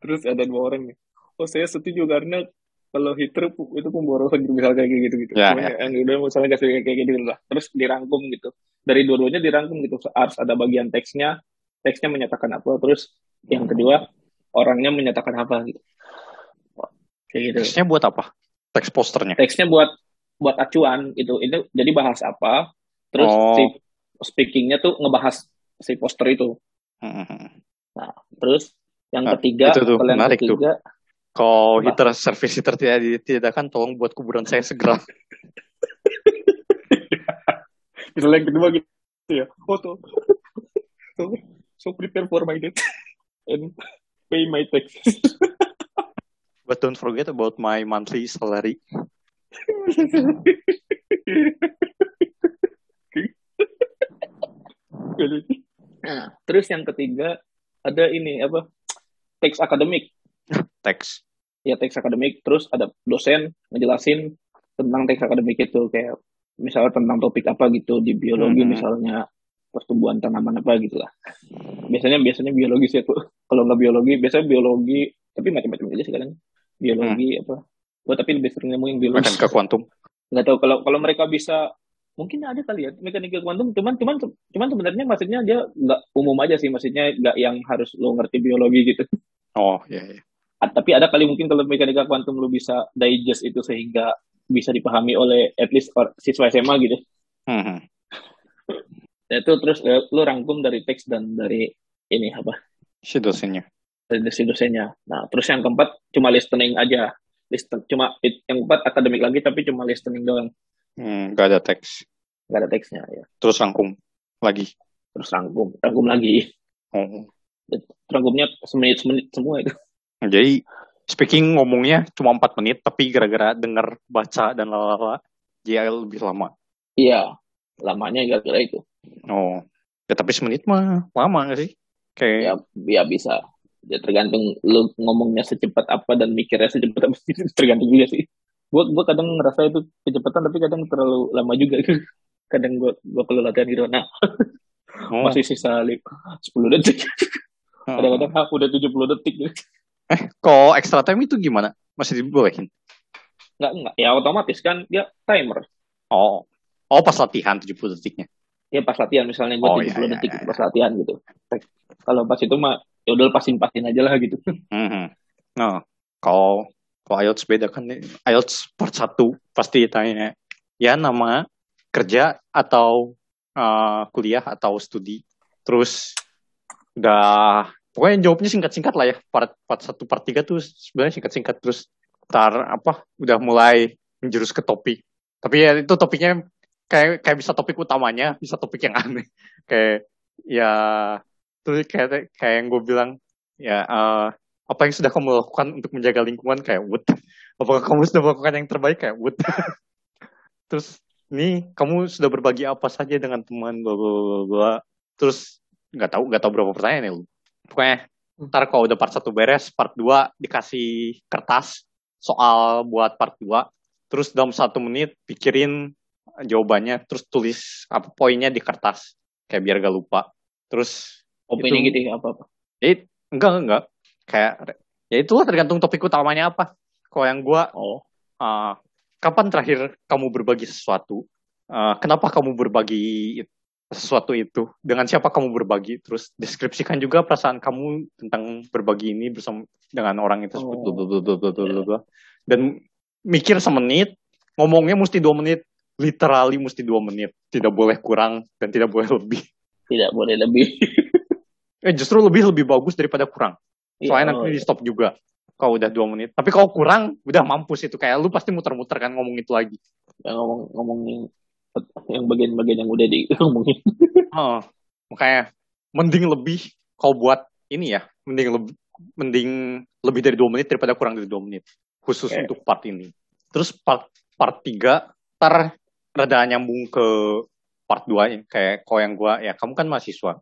Terus ada dua orang nih. Oh saya setuju karena kalau heater itu pemborosan gitu misalnya kayak gitu gitu. Ya, Cuma yang udah misalnya kasih kayak kayak gitu lah. Terus dirangkum gitu. dari dua-duanya dirangkum gitu harus ada bagian teksnya teksnya menyatakan apa terus yang kedua orangnya menyatakan apa gitu kayak gitu Teksnya buat apa? Teks posternya. teksnya buat buat acuan gitu itu jadi bahas apa terus Oh. si speakingnya tuh ngebahas si poster itu Hmm. terus yang Ah, ketiga itu tuh, kalau yang menarik tuh. ketiga Kalau heater service heater tidak ditidakkan, tolong buat kuburan saya segera. misalnya yang kedua gitu ya oh tuh so, prepare for my death and pay my taxes But don't forget about my monthly salary. nah, terus yang ketiga ada ini apa teks akademik Teks. ya teks akademik terus ada dosen ngejelasin tentang teks akademik itu kayak misalnya tentang topik apa gitu di biologi Hmm. misalnya pertumbuhan tanaman apa gitu lah. Biasanya biasanya biologi sih tuh kalau nggak biologi biasanya biologi tapi macam-macam aja sih kadang. Biologi apa. Gua tapi lebih sering ngomongin biologi. Mekanika kuantum. nggak tahu kalau kalau mereka bisa mungkin ada kali ya mekanika kuantum. Cuman cuman cuman sebenarnya maksudnya dia nggak umum aja sih. Maksudnya nggak yang harus lo ngerti biologi gitu. Oh, iya, iya. Tapi ada kali mungkin kalau mekanika kuantum lu bisa digest itu sehingga bisa dipahami oleh at least or- siswa SMA gitu. Hmm. Ya, itu terus eh, lu rangkum dari teks dan dari ini apa Si dosennya. dari si dosennya. Nah terus yang keempat cuma listening aja, listen cuma yang keempat akademik lagi tapi cuma listening doang, Hmm, gak ada teks. nggak ada teksnya ya. Terus rangkum lagi. Terus rangkum, rangkum lagi. Oh. Rangkumnya semenit semenit semua itu. Jadi speaking ngomongnya cuma 4 menit, tapi gara-gara denger, baca, dan lalala, jadi lebih lama. Iya, lamanya gara-gara itu. Oh. Ya tapi semenit mah lama gak sih? Kayak Ya, ya bisa. Ya tergantung lu ngomongnya secepat apa dan mikirnya secepat apa tergantung juga sih. Gua gua kadang ngerasa itu kecepatan tapi kadang terlalu lama juga. kadang gua gua perlu latihan gitu. Nah, oh. masih sisa li- 10 detik. Hmm. Kadang-kadang ah, udah 70 detik. Kalau extra time itu gimana? Masih dibolehin? Enggak, enggak. Ya otomatis kan dia timer. Oh. Oh, pas latihan 70 detiknya. Ya pas latihan misalnya gua Oh, 70 iya, iya, detik iya, gitu pas latihan gitu. Kalau pas itu mah ya udah pasin-pasin aja lah gitu. Mhm. Nah, kalau kalau IELTS beda kan. IELTS part 1 pasti tanya ya nama, kerja atau eh, kuliah atau studi. Terus udah pokoknya jawabnya singkat-singkat lah ya. Part part 1 part 3 tuh sebenarnya singkat-singkat terus tar apa udah mulai menjurus ke topik. Tapi ya itu topiknya kayak kayak bisa topik utamanya, bisa topik yang aneh. Kayak ya terus kayak kayak yang gue bilang ya eh, apa yang sudah kamu lakukan untuk menjaga lingkungan kayak wood apakah kamu sudah melakukan yang terbaik kayak wood terus nih kamu sudah berbagi apa saja dengan teman bla bla bla bla terus nggak tahu nggak tahu berapa pertanyaan ya lu. Pokoknya ntar kalau udah part satu beres part 2 dikasih kertas soal buat part 2 terus dalam satu menit pikirin jawabannya terus tulis apa poinnya di kertas kayak biar gak lupa terus Opini Itu- gitu ya apa-apa. Eh, enggak, enggak. Kayak, ya itulah tergantung topik utamanya apa. Kalau yang gua, Oh, uh, kapan terakhir kamu berbagi sesuatu? Uh, kenapa kamu berbagi sesuatu itu? Dengan siapa kamu berbagi? Terus deskripsikan juga perasaan kamu tentang berbagi ini bersama dengan orang itu. Oh. Dan mikir semenit, ngomongnya mesti dua menit, literally mesti dua menit. Tidak boleh kurang dan tidak boleh lebih. tidak boleh lebih. Eh, justru lebih lebih bagus daripada kurang. Soalnya Oh, nanti di stop juga kalau udah dua menit. Tapi kalau kurang, udah mampus itu kayak lu pasti muter-muter kan ngomong itu lagi. yang ngomong ngomongin yang bagian-bagian yang udah diomongin. Oh, makanya mending lebih kalau buat ini ya, mending lebih mending lebih dari dua menit daripada kurang dari dua menit. Khusus Oke. untuk part ini. Terus part part tiga, ntar rada nyambung ke part 2 kayak kalau yang gua ya kamu kan mahasiswa.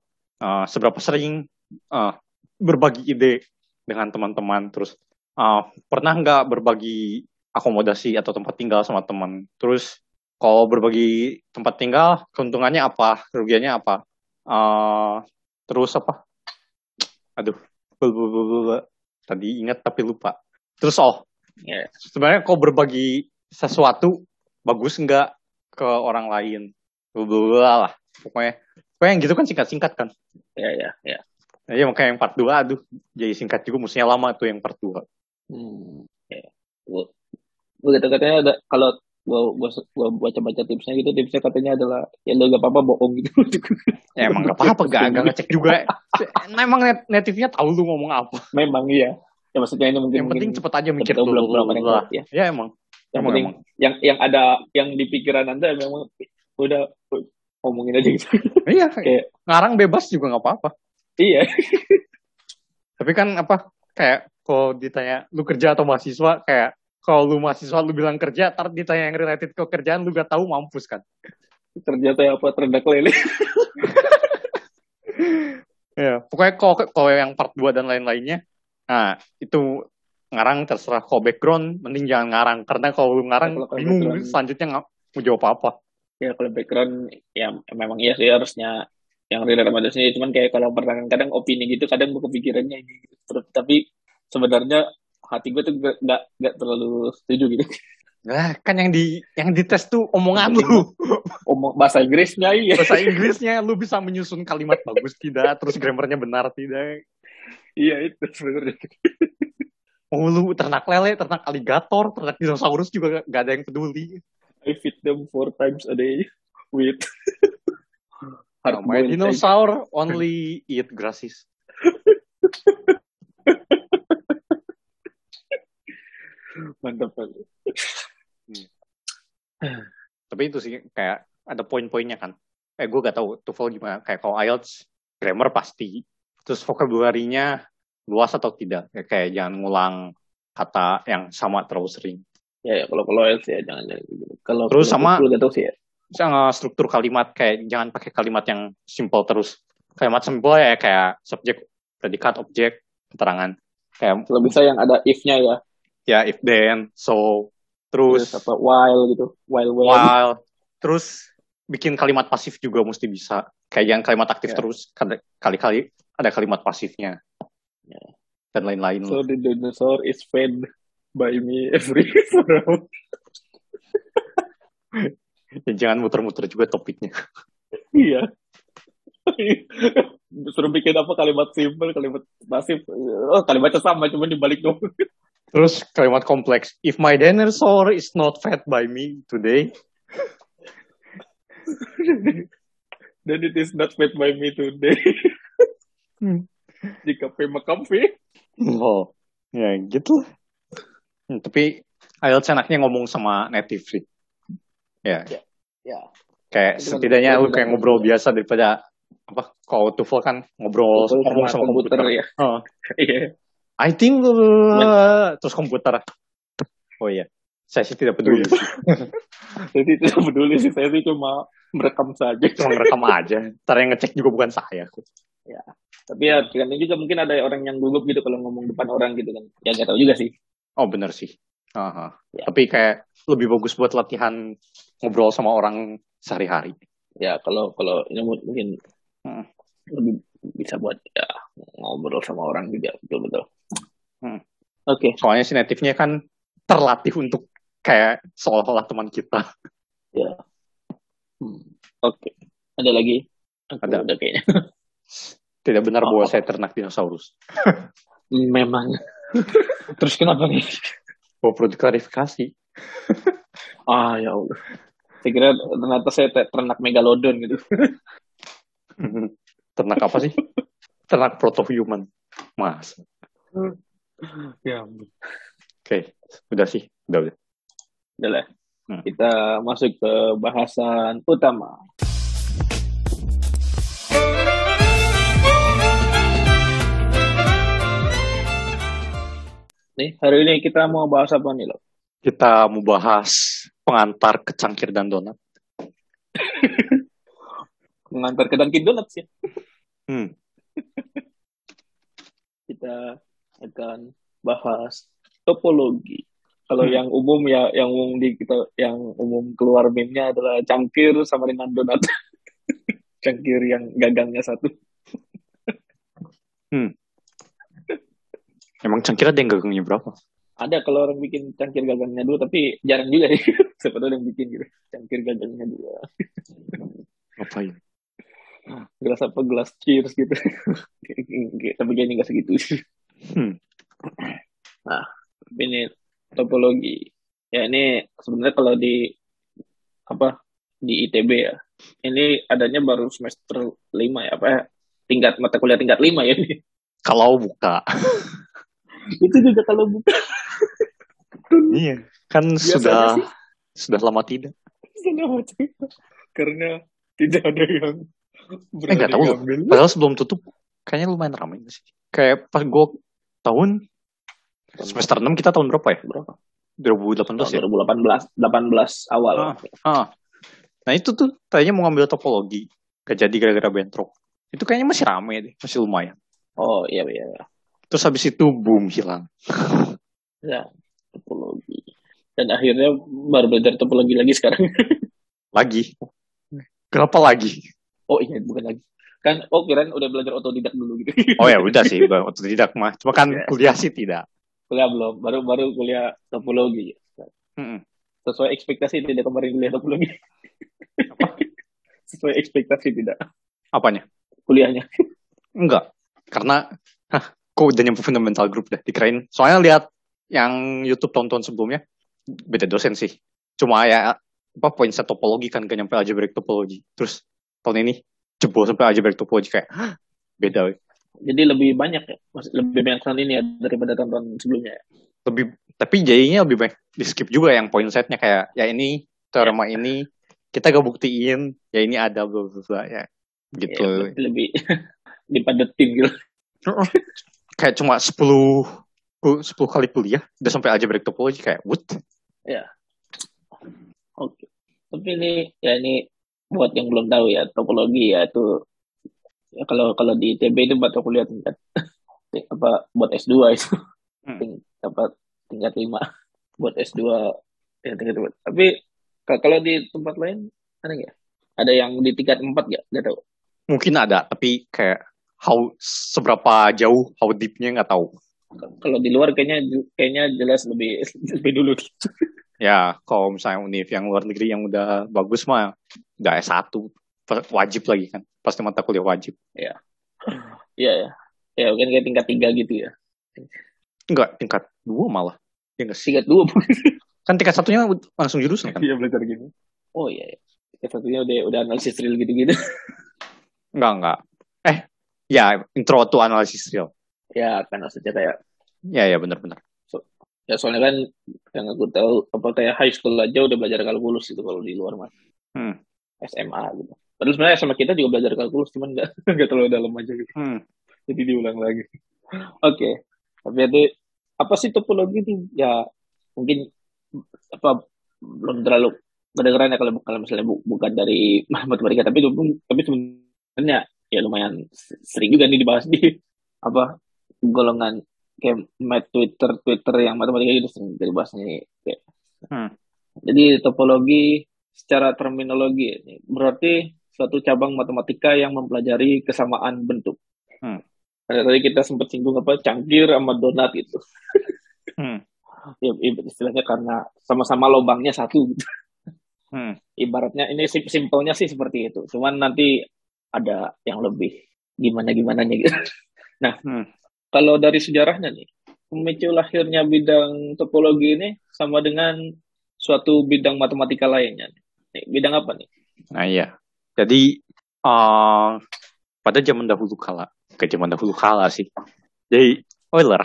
Eh, seberapa sering eh, berbagi ide dengan teman-teman? Terus eh, pernah nggak berbagi akomodasi atau tempat tinggal sama teman? Terus kalau berbagi tempat tinggal keuntungannya apa? Kerugiannya apa? Eh, terus apa? Aduh bel. tadi ingat tapi lupa. Terus oh Ya. sebenarnya kalau berbagi sesuatu bagus nggak ke orang lain Bla, lah pokoknya pokoknya yang gitu kan singkat-singkat kan Ya ya ya. nah, iya makanya yang part 2 aduh jadi singkat juga musuhnya lama tuh yang part 2 Hmm. Ya. Gua, katanya ada kalau gua gua, gua baca-baca tipsnya gitu tipsnya katanya adalah ya lo gak apa-apa bohong gitu. ya emang gak apa-apa gak, gak ngecek juga nah, emang net native-nya tahu lu ngomong apa Memang iya. Ya maksudnya ini mungkin yang penting mungkin cepet aja mikir belum dulu belum tahu, ya. ya emang Yang penting yang yang ada yang di pikiran anda memang udah ngomongin aja gitu. iya Kayak ngarang bebas juga nggak apa-apa iya. tapi kan apa kayak kalau ditanya lu kerja atau mahasiswa kayak kalau lu mahasiswa lu bilang kerja tar ditanya yang related ke kerjaan lu gak tahu mampus kan Ternyata ya apa terdak lele. ya pokoknya kalau kalau yang part 2 dan lain-lainnya nah itu ngarang terserah kalau background mending jangan ngarang. Karena kalau ngarang Kalau- kalau bingung background- selanjutnya nggak mau jawab apa ya kalau background ya memang iya sih harusnya yang relate sama sini cuman kayak kalau pernah kadang opini gitu kadang gue kepikirannya ini gitu. Tapi sebenarnya hati gue tuh gak, gak, gak terlalu setuju gitu. Nah, kan yang di yang dites tuh omongan lu. omong bahasa Inggrisnya iya. Bahasa Inggrisnya lu bisa menyusun kalimat bagus tidak, terus grammarnya benar tidak. iya itu sebenarnya Oh, lu ternak lele, ternak aligator, ternak dinosaurus juga gak ada yang peduli. I feed them four times a day with Nah, my hard-boiled egg. dinosaur only eat grasses. mantap banget Tapi itu sih kayak ada poin-poinnya kan. Eh, gue gak tahu TOEFL gimana. Kayak kalau IELTS, grammar pasti. Terus vocabulary-nya luas atau tidak. Kayak, kayak jangan ngulang kata yang sama terlalu sering. ya, ya kalau kalau IELTS ya jangan jangan gitu. kalau Terus sama- tau sih ya Misalnya struktur kalimat kayak jangan pakai kalimat yang simple terus. Kalimat simple ya kayak subjek, predikat, objek, keterangan. Kayak kalau bisa yang ada if-nya ya ya if then, so, terus terus apa while gitu while when while, terus bikin kalimat pasif juga mesti bisa. Kayak jangan kalimat aktif Ya. terus, kali-kali ada kalimat pasifnya. Ya. Dan lain-lain. So the dinosaur is fed by me every round. Ya, jangan muter-muter juga topiknya. Iya. Suruh bikin apa kalimat simple, kalimat pasif. Oh, kalimatnya sama, cuma dibalik dong. Terus kalimat kompleks. If my dinosaur is not fed by me today, Then it is not fed by me today. Hmm. Jika Pema Comfy. Oh, ya gitu. Hmm, tapi IELTS enaknya ngomong sama native sih. Ya, Ya. kayak Itu setidaknya lu kayak ngobrol biasa daripada apa kalau TOEFL kan ngobrol Ngobrol ngomong sama sama komputer. komputer, ya. Oh, Iya. I think uh, terus komputer. Oh iya, saya sih tidak peduli. Iya. Jadi tidak peduli sih, saya sih cuma merekam saja. Cuma ngerekam aja. Ntar yang ngecek juga bukan saya. Tapi ya, tergantung juga mungkin ada orang yang gugup gitu kalau ngomong depan orang gitu kan. Ya nggak tahu juga sih. Oh bener sih. Aha. Ya. Tapi kayak lebih bagus buat latihan ngobrol sama orang sehari-hari. Ya kalau kalau ini mungkin Hmm. lebih bisa buat ya ngobrol sama orang juga betul betul. Hmm. Oke. Soalnya si native-nya kan terlatih untuk kayak seolah-olah teman kita. Hmm. Oke. Ada lagi? Aku Ada. Udah kayaknya. Tidak benar Oh. bahwa saya ternak dinosaurus. Memang. Terus kenapa nih? Oh, perlu diklarifikasi. Ah ya Allah. Saya kira ternyata saya te- ternak megalodon gitu. ternak apa sih? Ternak proto-human. Mas. Ya. Oke, udah sih. Udah, udah. Udah lah. Hmm. Kita masuk ke bahasan utama. Nih, hari ini kita mau bahas apa nih, lo? Kita mau bahas pengantar ke cangkir dan donat. Mengantar ke Dunkin Donuts ya. Hmm. Kita akan bahas topologi. Kalau Hmm. yang umum ya, yang umum di kita, yang umum keluar meme-nya adalah cangkir sama dengan donat. cangkir yang gagangnya satu. Emang cangkir ada yang gagangnya berapa? Ada kalau orang bikin cangkir gagangnya dua, tapi jarang juga sih. Siapa tahu yang bikin gitu. Cangkir gagangnya dua. Ngapain? gelas apa gelas cheers gitu tapi kayaknya nggak segitu Hmm. nah ini topologi ya ini sebenarnya kalau di apa di ITB ya ini adanya baru semester lima ya apa ya, tingkat mata kuliah tingkat lima ya ini Kalau buka. itu juga kalau buka iya. Kan Biasanya sudah sih. sudah lama tidak. sudah mati karena tidak ada yang berani nggak tahu ngambil. Padahal sebelum tutup kayaknya lumayan ramai sih. Kayak pas gue tahun semester 6 kita tahun berapa ya? berapa 2018 ya? 2018 18 awal Ah. Ah. Nah itu tuh tadinya mau ngambil topologi. Gak jadi gara-gara bentrok. Itu kayaknya masih rame deh. Masih lumayan. oh iya iya iya. Terus habis itu boom hilang. ya topologi dan akhirnya baru belajar topologi lagi sekarang Lagi. Kenapa lagi? oh iya bukan lagi kan oh kirain udah belajar otodidak dulu gitu Oh ya udah sih. Waktu tidak mah. Cuma kan Ya. kuliah sih tidak. kuliah belum baru baru kuliah topologi Mm-mm. sesuai ekspektasi tidak kemarin kuliah topologi sesuai ekspektasi tidak Apanya? kuliahnya Enggak. Karena hah, kok udah nyampe fundamental group dah dikirain. Soalnya lihat yang YouTube tonton sebelumnya beda dosen sih. Cuma ya apa poin set topologi kan gak nyampe algebraic topologi. Terus tahun ini jebol sampai algebraic topologi kayak hah, beda. weh. jadi lebih banyak ya lebih banyak tahun ini ya daripada tahun sebelumnya ya Lebih tapi jadinya lebih banyak di skip juga yang poin setnya kayak ya ini teorema ini kita gak buktiin ya ini ada bla bla bla ya gitu. Ya, lebih dipadetin gitu kayak cuma 10 ku- 10 kali kuliah udah sampai algebraic topologi kayak what? Oke. Tapi ini ya ini buat yang belum tahu ya topologi ya itu ya kalau kalau di ITB itu mata kuliah tingkat apa buat S2 itu Hmm. Ting- apa tingkat 5 buat S2 ya tingkat 5. Tapi ka- kalau di tempat lain ada nggak? Ada yang di tingkat 4 nggak? Nggak tahu. Mungkin ada tapi kayak how seberapa jauh how deepnya nggak tahu. Kalau di luar kayaknya kayaknya jelas lebih lebih dulu gitu. Ya kalau misalnya univ yang luar negeri yang udah bagus mah udah S1 Pa- wajib lagi kan pasti mata kuliah wajib. Iya ya. Ya mungkin kayak tingkat 3 gitu ya. Enggak tingkat dua malah. Ya nggak sih? Tingkat 2 Kan tingkat satunya langsung jurusan kan? Iya belajar gini. Oh iya. iya. Tingkat satunya udah udah analisis real gitu-gitu. Enggak enggak. Eh ya intro to analisis real. ya kan maksudnya kayak Ya ya benar-benar. ya soalnya kan yang aku tahu apa kayak high school aja udah belajar kalkulus gitu kalau di luar mah Hmm. SMA gitu. Padahal sebenarnya sama kita juga belajar kalkulus cuman nggak nggak terlalu dalam aja gitu. Hmm. Jadi diulang lagi. Oke. Tapi itu apa sih topologi ini? Ya mungkin apa belum terlalu kedengeran ya kalau kalau misalnya bu- bukan dari matematika tapi itu tapi sebenarnya ya lumayan sering juga nih dibahas di apa golongan kayak mat Twitter Twitter yang matematika itu sering dibahas nih kayak. Hmm. Jadi topologi secara terminologi ini berarti suatu cabang matematika yang mempelajari kesamaan bentuk. Hmm. Karena tadi kita sempat singgung apa cangkir sama donat itu. Hmm. Ya, istilahnya karena sama-sama lubangnya satu gitu. Hmm. Ibaratnya ini sim- simpelnya sih seperti itu. Cuman nanti ada yang lebih gimana gimana gitu. Nah, Hmm. kalau dari sejarahnya nih, pemicu lahirnya bidang topologi ini sama dengan suatu bidang matematika lainnya. Nih, bidang apa nih? Nah iya. Jadi eh pada zaman dahulu kala, ke zaman dahulu kala sih. Jadi Euler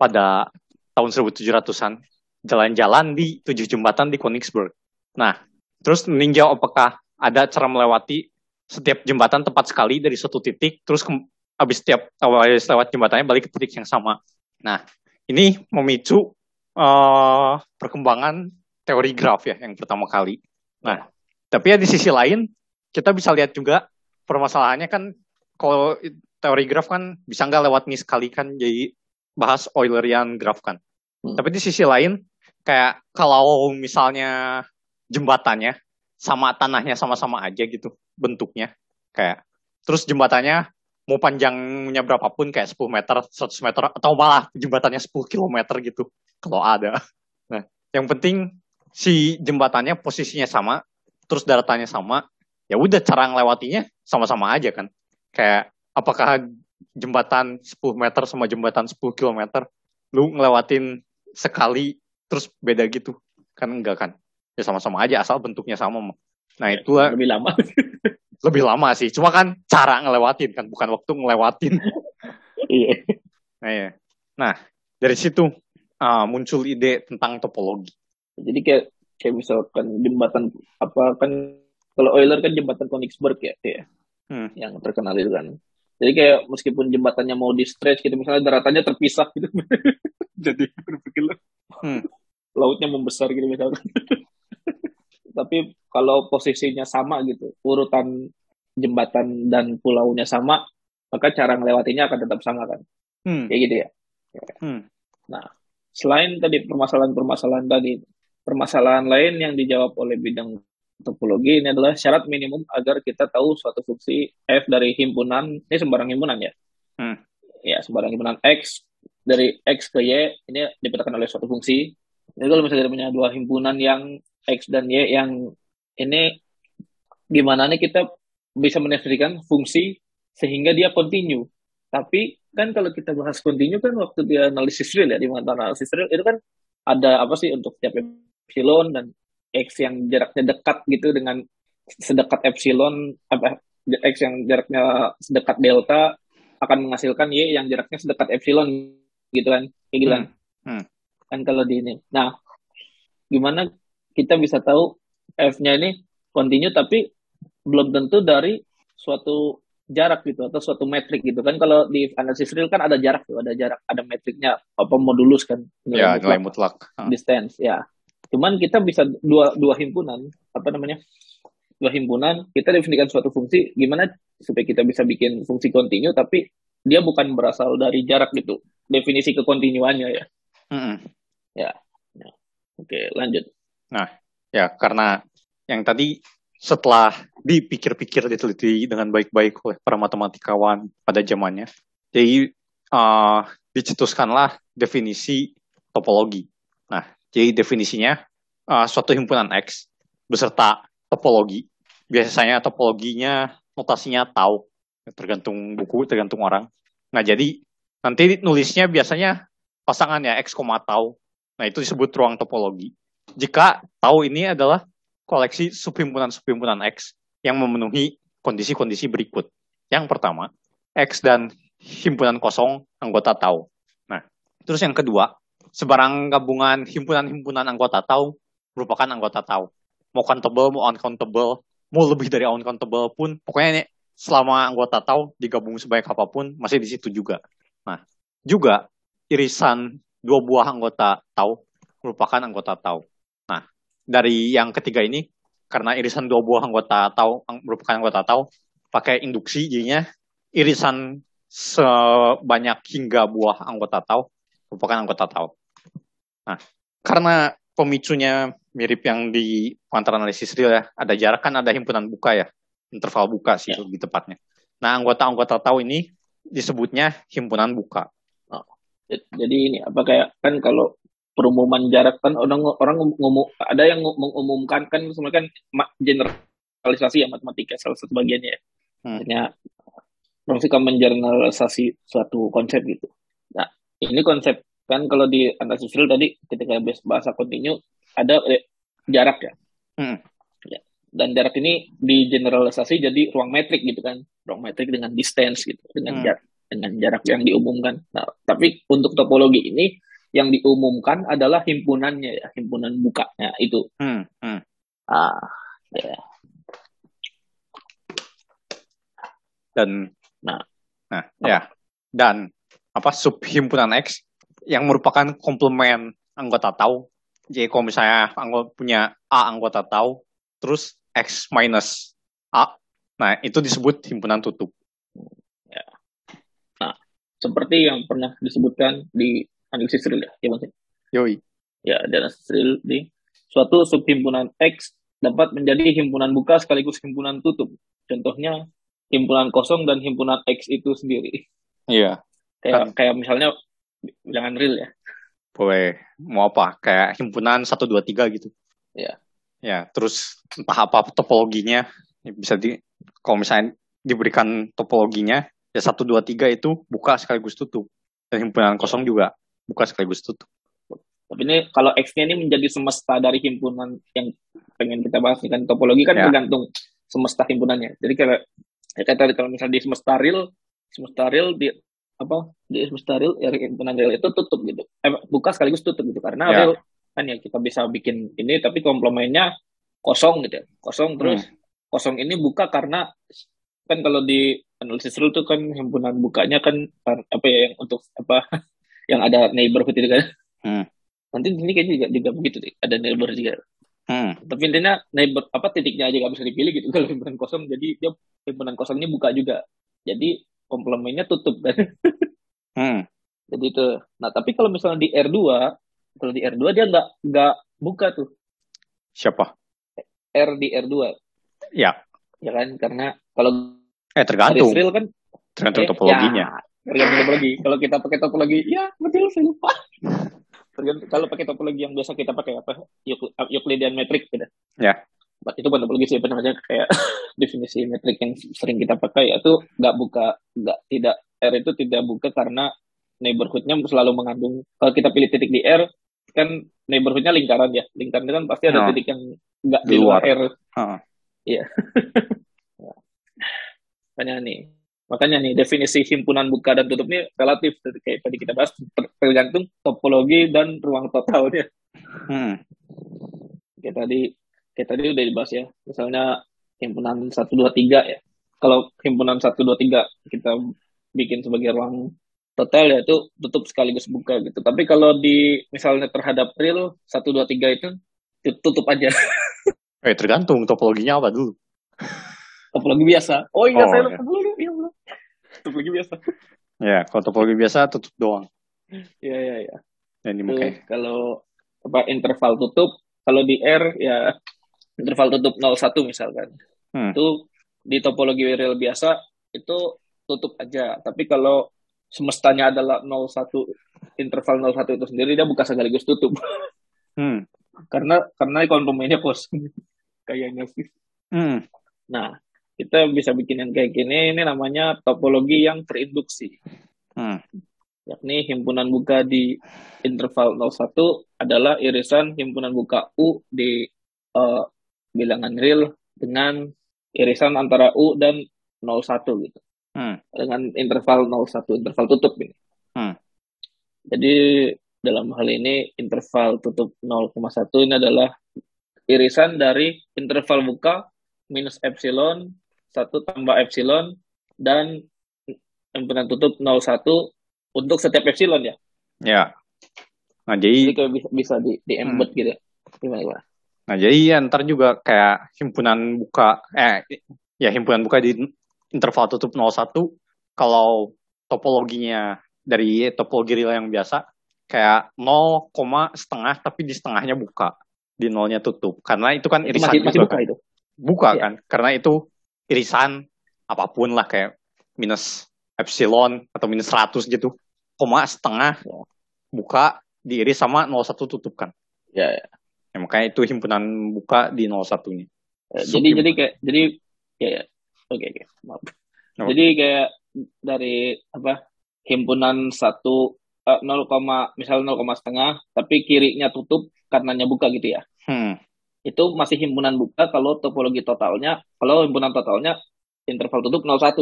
pada tahun 1700-an jalan-jalan di tujuh jembatan di Königsberg. Nah, terus meninjau apakah ada cara melewati setiap jembatan tepat sekali dari suatu titik, terus ke, habis setiap habis lewat jembatannya balik ke titik yang sama. Nah, ini memicu eh perkembangan teori graf ya yang pertama kali. Nah, tapi ya di sisi lain kita bisa lihat juga permasalahannya kan kalau teori graf kan bisa nggak lewat nih sekali kan jadi bahas Eulerian graf kan. Hmm. Tapi di sisi lain kayak kalau misalnya jembatannya sama tanahnya sama-sama aja gitu bentuknya kayak terus jembatannya mau panjangnya berapapun kayak 10 meter, 100 meter atau malah jembatannya 10 kilometer gitu kalau ada. Nah, yang penting si jembatannya posisinya sama, terus daratannya sama, ya udah cara ngelewatinya sama-sama aja kan. Kayak apakah jembatan 10 meter sama jembatan 10 kilometer lu ngelewatin sekali terus beda gitu kan enggak kan ya sama-sama aja asal bentuknya sama nah Ya, itulah lebih lama. lebih lama sih cuma kan cara ngelewatin kan bukan waktu ngelewatin Iya. nah, ya. nah dari situ ah, muncul ide tentang topologi Jadi kayak kayak misalkan jembatan apa kan kalau Euler kan jembatan Königsberg ya, ya Hmm. yang terkenal itu kan. Jadi kayak meskipun jembatannya mau di stretch gitu, misalnya daratannya terpisah gitu, jadi berpikir Hmm. lautnya membesar gitu misalnya. Tapi kalau posisinya sama gitu, urutan jembatan dan pulaunya sama, maka cara ngelewatinya akan tetap sama kan, Hmm. kayak gitu ya. Hmm. Selain tadi permasalahan-permasalahan tadi, permasalahan lain yang dijawab oleh bidang topologi ini adalah syarat minimum agar kita tahu suatu fungsi f dari himpunan, ini sembarang himpunan ya. Hmm. Ya, sembarang himpunan x dari x ke y ini dipetakan oleh suatu fungsi. Jadi kalau misalnya punya dua himpunan yang x dan y yang ini gimana nih kita bisa mendefinisikan fungsi sehingga dia continue. Tapi kan kalau kita bahas continue kan waktu dia analisis real ya di mata analisis real itu kan ada apa sih untuk setiap epsilon dan x yang jaraknya dekat gitu dengan sedekat epsilon apa x yang jaraknya sedekat delta akan menghasilkan y yang jaraknya sedekat epsilon gitu kan kayak gitu kan Hmm. Kan kalau di ini. Nah gimana kita bisa tahu f-nya ini continue tapi belum tentu dari suatu jarak gitu atau suatu metrik gitu kan. Kalau di analisis real kan ada jarak tuh ada jarak ada metriknya apa modulus kan ya mutlak nilai mutlak. distance ya. Cuman kita bisa dua dua himpunan apa namanya dua himpunan kita definisikan suatu fungsi gimana supaya kita bisa bikin fungsi kontinu tapi dia bukan berasal dari jarak gitu definisi kekontinuannya ya Mm-mm. oke lanjut. Ya karena yang tadi setelah dipikir-pikir diteliti dengan baik-baik oleh para matematikawan pada zamannya jadi eh, dicetuskanlah definisi topologi. Nah jadi definisinya eh, suatu himpunan X beserta topologi. Biasanya topologinya notasinya tau tergantung buku tergantung orang. Nah jadi nanti nulisnya biasanya pasangannya X, tau nah itu disebut ruang topologi jika tau ini adalah koleksi subhimpunan-subhimpunan X yang memenuhi kondisi-kondisi berikut. Yang pertama, X dan himpunan kosong anggota tau. Nah, terus yang kedua, sebarang gabungan himpunan-himpunan anggota tau merupakan anggota tau. Mau countable, mau uncountable, mau lebih dari uncountable pun, pokoknya ini selama anggota tau digabung sebanyak apa pun, masih di situ juga. Nah, juga irisan dua buah anggota tau merupakan anggota tau. Nah, dari yang ketiga ini karena irisan dua buah anggota tau merupakan anggota tau pakai induksi jadinya irisan sebanyak hingga buah anggota tau merupakan anggota tau. Nah, karena pemicunya mirip yang di pengantar analisis real ya, ada jarak kan ada himpunan buka ya, interval buka sih Ya. lebih tepatnya. Nah, anggota-anggota tau ini disebutnya himpunan buka. Jadi ini apa kayak kan kalau perumuman jarak kan orang orang ngomong ada yang mengumumkan kan sebenarnya kan generalisasi ya matematika salah satu bagiannya ya. Hmm. Orang suka mengeneralisasi suatu konsep gitu. Nah, ini konsep kan kalau di analisis real tadi ketika bahas- bahasa kontinu ada eh, jarak ya. Hmm. Ya. Dan jarak ini digeneralisasi jadi ruang metrik gitu kan. Ruang metrik dengan distance gitu, dengan Hmm. jarak dengan jarak yang diumumkan. Nah, tapi untuk topologi ini yang diumumkan adalah himpunannya ya, himpunan bukanya itu. Hmm, hmm. Ah, ya. Dan Nah. nah ya dan apa subhimpunan X yang merupakan komplement anggota tau. Jadi kalau misalnya anggota punya A anggota tau, terus X minus A, nah itu disebut himpunan tutup. Seperti yang pernah disebutkan di analisis real ya, ya Mas? Yoi. Ya, di analisis real di suatu subhimpunan X dapat menjadi himpunan buka sekaligus himpunan tutup. Contohnya himpunan kosong dan himpunan X itu sendiri. Iya. Kayak kayak misalnya jangan real ya. Boleh mau apa? Kayak himpunan 1 2 3 gitu. Iya. Ya, terus entah apa topologinya bisa di kalau misalnya diberikan topologinya ya satu dua tiga itu buka sekaligus tutup dan himpunan kosong juga buka sekaligus tutup. Tapi ini kalau X-nya ini menjadi semesta dari himpunan yang pengen kita bahas kan topologi kan Ya. tergantung semesta himpunannya. Jadi kayak ya kayak tadi kalau misalnya di semesta real, semesta real di apa di semesta real ya himpunan real itu tutup gitu. Eh, buka sekaligus tutup gitu karena Ya. real kan ya kita bisa bikin ini tapi komplemennya kosong gitu ya. Kosong terus kosong ini buka karena kan kalau di analisis rule tuh kan himpunan bukanya kan apa ya yang untuk apa yang ada neighborhood itu kan. Hmm. Nanti ini kayaknya juga, juga begitu deh, ada neighbor juga. Hmm. Tapi intinya neighbor apa titiknya aja nggak bisa dipilih gitu kalau himpunan kosong. Jadi dia himpunan kosong ini buka juga. Jadi komplemennya tutup kan. Hmm. Jadi itu. Nah tapi kalau misalnya di R2, kalau di R2 dia nggak nggak buka tuh Siapa? R di R2 Ya, ya kan karena kalau eh tergantung, real kan tergantung eh, topologinya. Ya, tergantung topologi. Kalau kita pakai topologi, ya betul saya lupa. Tergantung kalau pakai topologi yang biasa kita pakai apa? Euk- Euclidean metric gitu. Ya. Itu bukan topologi sih, apa namanya kayak definisi metrik yang sering kita pakai yaitu nggak buka, nggak tidak R itu tidak buka karena neighborhoodnya selalu mengandung. Kalau kita pilih titik di R, kan neighborhoodnya lingkaran ya. Lingkaran itu kan pasti ada Nah. titik yang nggak Di luar. R. Heeh. Iya. Makanya nih, makanya nih definisi himpunan buka dan tutup ini relatif kayak tadi kita bahas ter- tergantung topologi dan ruang totalnya. Hmm. Kayak tadi kayak tadi udah dibahas ya. Misalnya himpunan 1 2 3 ya. Kalau himpunan 1 2 3 kita bikin sebagai ruang total ya itu tutup sekaligus buka gitu. Tapi kalau di misalnya terhadap real 1 2 3 itu tutup aja. Eh tergantung topologinya apa dulu. Topologi biasa. Oh iya Oh, saya dulu. Iya, benar. Topologi biasa. Ya, kalau topologi biasa tutup doang. Iya iya iya. Dan Itu dimakai. kalau apa interval tutup kalau di R ya interval tutup 01 misalkan. Hmm. Itu di topologi real biasa itu tutup aja. Tapi kalau semestanya adalah 01 interval 01 itu sendiri dia buka sekaligus tutup. Hmm. karena karena konsumennya kosong kayaknya sih. Hmm. Nah, kita bisa bikin yang kayak gini ini namanya topologi yang terinduksi. Hmm. yakni himpunan buka di interval 01 adalah irisan himpunan buka U di eh, bilangan real dengan irisan antara U dan 01 gitu. Hmm. Dengan interval 01, interval tutup ini. Hmm. Jadi dalam hal ini interval tutup 0,1 ini adalah irisan dari interval buka minus epsilon 1 tambah epsilon dan himpunan tutup 01 untuk setiap epsilon ya. Ya. Nah, Jadi jadi kayak bisa, bisa di, di embed gitu ya. Gimana gimana? nah jadi ya ntar juga kayak himpunan buka eh ya himpunan buka di interval tutup 01 kalau topologinya dari topologi real yang biasa kayak 0, setengah tapi di setengahnya buka di nolnya tutup karena itu kan Itu irisan masih, masih buka kan. itu. buka Iya. kan karena itu irisan apa pun lah kayak minus epsilon atau minus 100 gitu koma setengah Ya. buka diiris sama 01 tutup kan Ya, ya. ya, makanya itu himpunan buka di 01 nya Sub jadi jadi kayak jadi ya, ya. Oke oke. Maaf. Jadi kayak dari apa? Himpunan satu eh, 0, misal 0, setengah tapi kirinya tutup kanannya buka gitu ya. hmm. Itu masih himpunan buka kalau topologi totalnya kalau himpunan totalnya interval tutup 01.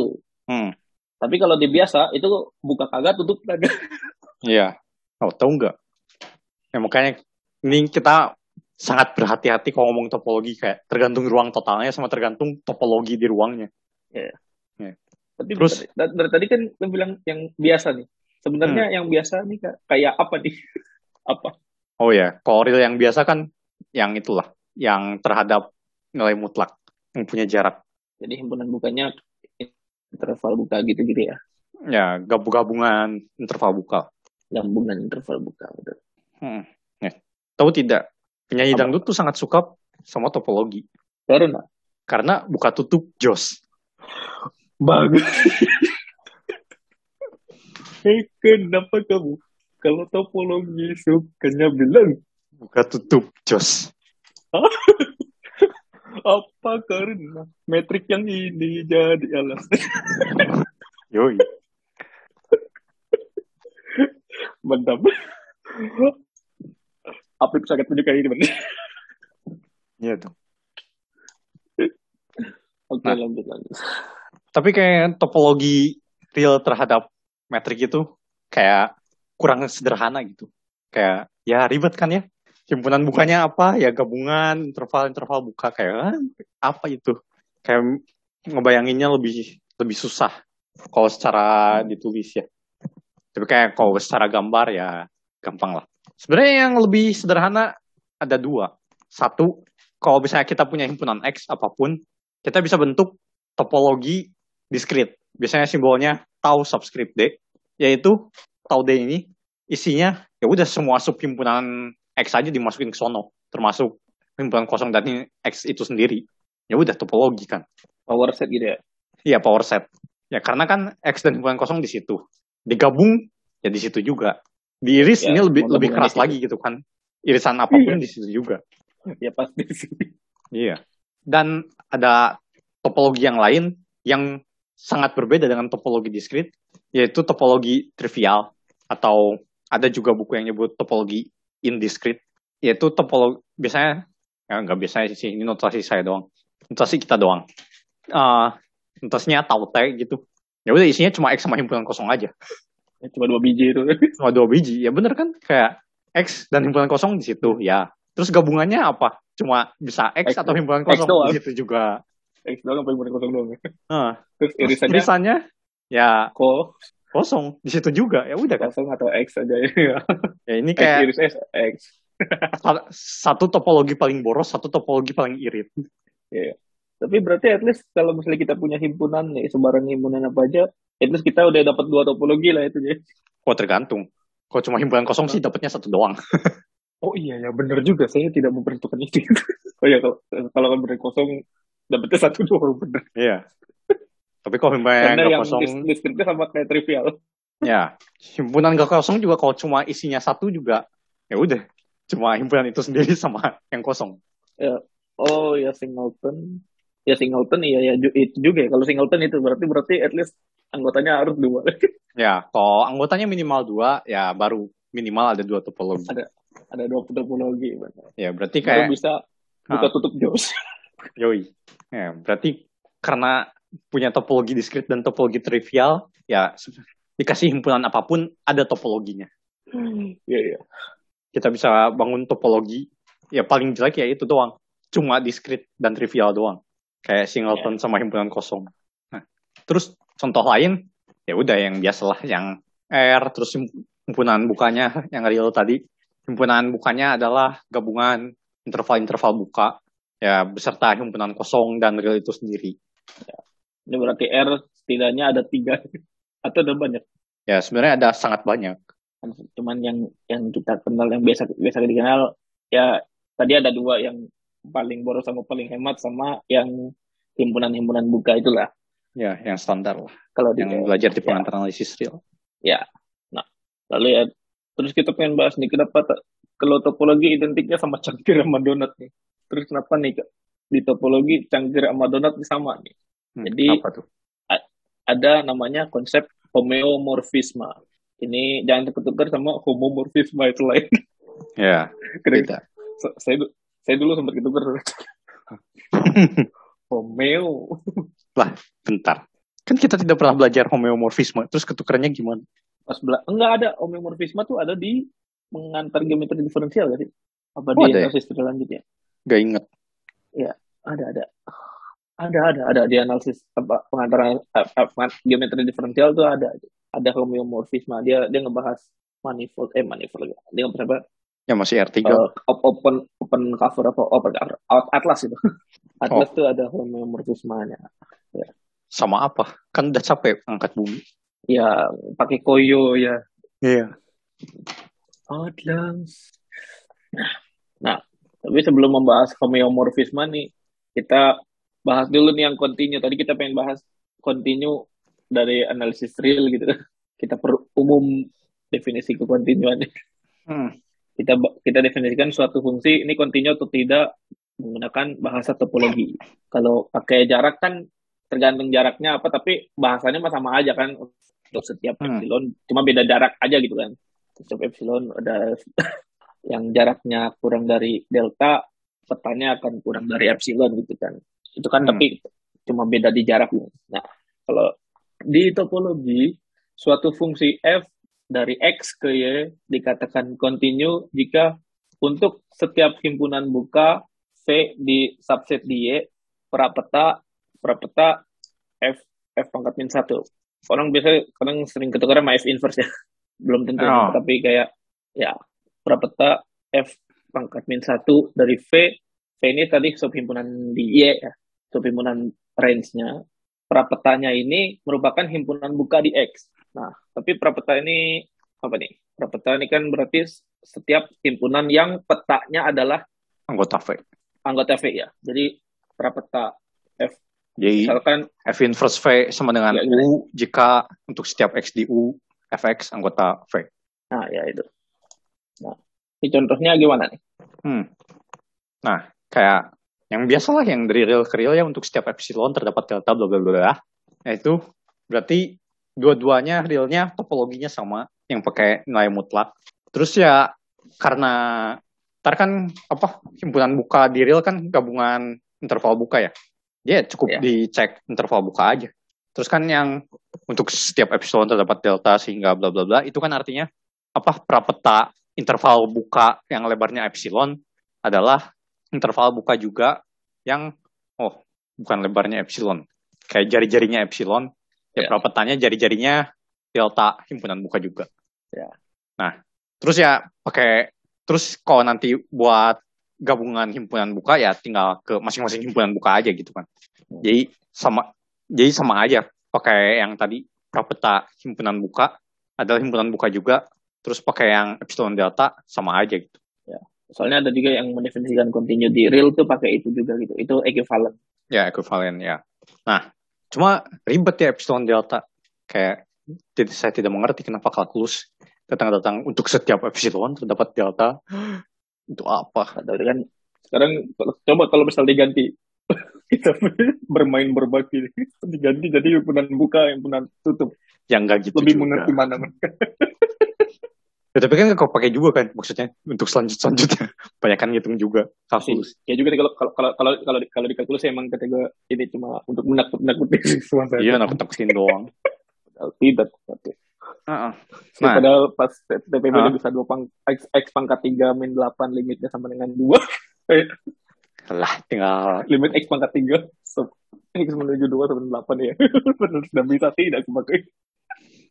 Hmm. Tapi kalau di biasa itu buka kagak tutup kagak. Iya. Oh, tahu nggak? Ya makanya ini kita sangat berhati-hati kalau ngomong topologi kayak tergantung ruang totalnya sama tergantung topologi di ruangnya. Tapi Terus? dari, dari tadi kan lu bilang yang biasa nih. Sebenarnya Hmm. yang biasa nih kayak apa nih? apa? Oh ya, kalau real yang biasa kan yang itulah, yang terhadap nilai mutlak, yang punya jarak. Jadi himpunan bukanya interval buka gitu-gitu ya. Ya, gabung-gabungan interval buka. Gabungan interval buka. Betul. Hmm. Ya. Tahu tidak, penyanyi Apa? dangdut tuh sangat suka sama topologi. Karena Karena buka tutup jos. bagus. Hei, kenapa kamu kalau topologi sukanya bilang Buka tutup jos. Apa karena metrik yang ini jadi alasan? Yoi. Mantap. Apa itu sangat menyukai ini, Bang? Iya tuh. Oke, Nah. lanjut lanjut. Tapi kayak topologi real terhadap metrik itu kayak kurang sederhana gitu. Kayak ya ribet kan ya. Himpunan bukanya apa? Ya gabungan interval-interval buka kayak ah, apa itu? Kayak ngebayanginnya lebih lebih susah kalau secara ditulis ya. Tapi kayak kalau secara gambar ya gampang lah. Sebenarnya yang lebih sederhana ada dua. Satu, kalau misalnya kita punya himpunan X apa pun, kita bisa bentuk topologi diskrit. Biasanya simbolnya tau subscript D, yaitu tau D ini isinya ya udah semua subhimpunan X aja dimasukin ke sono, termasuk himpunan kosong dan X itu sendiri. Ya udah topologi kan. Power set gitu ya. Iya power set. Ya karena kan X dan himpunan kosong di situ. Digabung ya di situ juga. Di iris Ya, ini lebih lebih keras di lagi gitu kan. Irisan apa pun di situ juga. Ya pasti sih. Iya. Dan ada topologi yang lain yang sangat berbeda dengan topologi diskrit, yaitu topologi trivial atau ada juga buku yang nyebut topologi indiskrit, yaitu topologi biasanya ya nggak biasanya sih ini notasi saya doang, notasi kita doang. Eh notasinya tau T gitu. Ya udah isinya cuma x sama himpunan kosong aja, Cuma dua biji itu. cuma dua biji. Ya bener kan kayak x dan himpunan kosong di situ ya. Terus gabungannya apa? Cuma bisa x, X atau himpunan kosong di situ juga. X doang apa yang kosong doang. Nah, Terus Terus irisannya irisannya ya ko kosong di situ juga ya udah kan kosong atau X aja ya. ya ini X kayak X. sa- satu topologi paling boros satu topologi paling irit Tapi berarti at least kalau misalnya kita punya himpunan nih, sebaran himpunan apa aja, at least kita udah dapat dua topologi lah itu ya. kok tergantung kalau cuma himpunan kosong sih dapatnya satu doang Oh iya ya benar juga saya tidak memperhitungkan itu. oh iya kalau kalau kan benar kosong dapetnya satu doang benar. iya tapi kalau himpunan Karena yang kosong diskritnya sama kayak trivial. ya himpunan nggak kosong juga kalau cuma isinya satu juga ya udah cuma himpunan itu sendiri sama yang kosong Oh ya singleton. Ya singleton iya ya itu juga ya. Kalau singleton itu berarti berarti at least anggotanya harus dua. ya kalau anggotanya minimal dua ya baru minimal ada dua topologi Ada. Ada dua topologi. benar. ya berarti Baru kayak bisa buka Ah. tutup jos. Yoi. Ya, berarti karena punya topologi diskrit dan topologi trivial, ya dikasih himpunan apa pun ada topologinya. Iya iya. Kita bisa bangun topologi, ya paling jelek ya itu doang. Cuma diskrit dan trivial doang. Kayak singleton sama himpunan kosong. Nah, terus contoh lain, ya udah yang biasalah yang R, terus himpunan bukanya yang real tadi. Himpunan bukanya adalah gabungan interval-interval buka, ya beserta himpunan kosong dan real itu sendiri. Ini berarti R setidaknya ada tiga atau ada banyak. Ya sebenarnya ada sangat banyak. Kan Cuman yang yang kita kenal yang biasa biasa dikenal ya tadi ada dua yang paling boros sama paling hemat sama yang himpunan-himpunan buka itulah. Ya, yang standar lah. Kalau di Yang belajar di ya. pengantar analisis real. lalu ya terus kita pengen bahas nih kenapa kalau topologi identiknya sama cangkir sama donat nih. Terus kenapa nih di topologi cangkir sama donat sama nih. Hmm, Jadi- apa tuh? Ada namanya konsep homeomorfisme. Ini jangan ketukar sama homomorfisme itu lain. Ya. Se- saya saya dulu sempat ketukar homeo Bentar. Kan kita tidak pernah belajar homeomorfisme. Terus ketukerannya gimana? pas bela enggak ada homeomorfisme tuh ada di mengantar geometri diferensial gak sih apa Oh, di ada ya? analisis selanjutnya Gak inget. ada ada ada ada ada di analisis apa pengantar eh, eh, pengan- geometri diferensial tuh ada ada homeomorfisme dia dia ngebahas manifold eh manifold dia ngebahas apa Ya masih R3. eh, op- open open cover apa open cover atlas itu atlas tuh ada homeomorfismenya Sama apa? Kan udah capek angkat bumi. ya pakai koyo ya Iya. Atlas. Nah, tapi sebelum membahas homeomorfisme nih, kita bahas dulu nih yang kontinu. Tadi kita pengen bahas kontinu dari analisis real gitu. Kita per umum definisi kekontinuan. Hmm. Kita kita definisikan suatu fungsi ini kontinu atau tidak menggunakan bahasa topologi. Kalau pakai jarak kan tergantung jaraknya apa, tapi bahasanya sama aja kan untuk setiap Hmm. epsilon, cuma beda jarak aja gitu kan. Setiap epsilon ada yang jaraknya kurang dari delta, petanya akan kurang dari epsilon gitu kan. Itu kan Hmm. tapi cuma beda di jarak. Nah, kalau di topologi suatu fungsi f dari x ke y dikatakan kontinu jika untuk setiap himpunan buka v di subset di y prapeta prapeta f f pangkat min satu. Orang biasa kadang sering ketukar sama f inverse ya. Belum tentu, Oh. tapi kayak ya prapeta f pangkat min satu dari v. V ini tadi subhimpunan di y ya, subhimpunan range-nya. Prapetanya ini merupakan himpunan buka di x. Nah, tapi prapeta ini apa nih? Prapeta ini kan berarti setiap himpunan yang petanya adalah Anggota V. anggota V ya. Jadi prapeta Jadi misalkan F inverse V sama dengan Ya, U jika untuk setiap X di U, Fx anggota V. nah ya itu. Nah, ini contohnya gimana nih? Hmm. Nah, kayak yang biasalah yang dari real ke real ya untuk setiap epsilon terdapat delta bla bla bla. Nah, itu berarti dua-duanya realnya topologinya sama yang pakai nilai mutlak. Terus ya karena ntar kan apa himpunan buka di real kan gabungan interval buka ya. Dia cukup Ya. dicek interval buka aja. Terus kan yang untuk setiap epsilon terdapat delta sehingga bla bla bla itu kan artinya apa prapeta interval buka yang lebarnya epsilon adalah interval buka juga yang oh bukan lebarnya epsilon. Kayak jari-jarinya epsilon. Ya, Ya. prapetanya jari-jarinya delta himpunan buka juga. Ya. nah terus ya pakai terus kalau nanti buat gabungan himpunan buka ya tinggal ke masing-masing himpunan buka aja gitu kan. Jadi sama jadi sama aja. Pakai yang tadi prapeta himpunan buka adalah himpunan buka juga terus pakai yang epsilon delta sama aja gitu Soalnya ada juga yang mendefinisikan continue di real tuh pakai itu juga gitu. Itu equivalent. Ya, ekuivalen ya. Nah, cuma ribet ya epsilon delta. Kayak saya tidak mengerti kenapa kalkulus datang-datang untuk setiap epsilon terdapat delta. Itu apa? Atau kan sekarang kalau- coba kalau misal diganti kita bermain berbagi diganti jadi himpunan buka himpunan tutup Yang enggak gitu lebih juga. mengerti mana Ya, tapi kan kau pakai juga kan maksudnya untuk selanjut selanjutnya. Banyak kan ngitung juga kalkulus. ya juga kalau kalau kalau kalau kalau di, kalau kalkulus emang kategori ini cuma untuk menakut nakuti semua Iya, nakut-nakutin doang. tidak tapi Heeh. Nah. Nah. padahal pas Ah. udah bisa dua pang x, x pangkat tiga min delapan limitnya sama dengan dua Lah, tinggal limit x pangkat tiga so, x menuju dua sama delapan ya benar sudah bisa tidak sebagai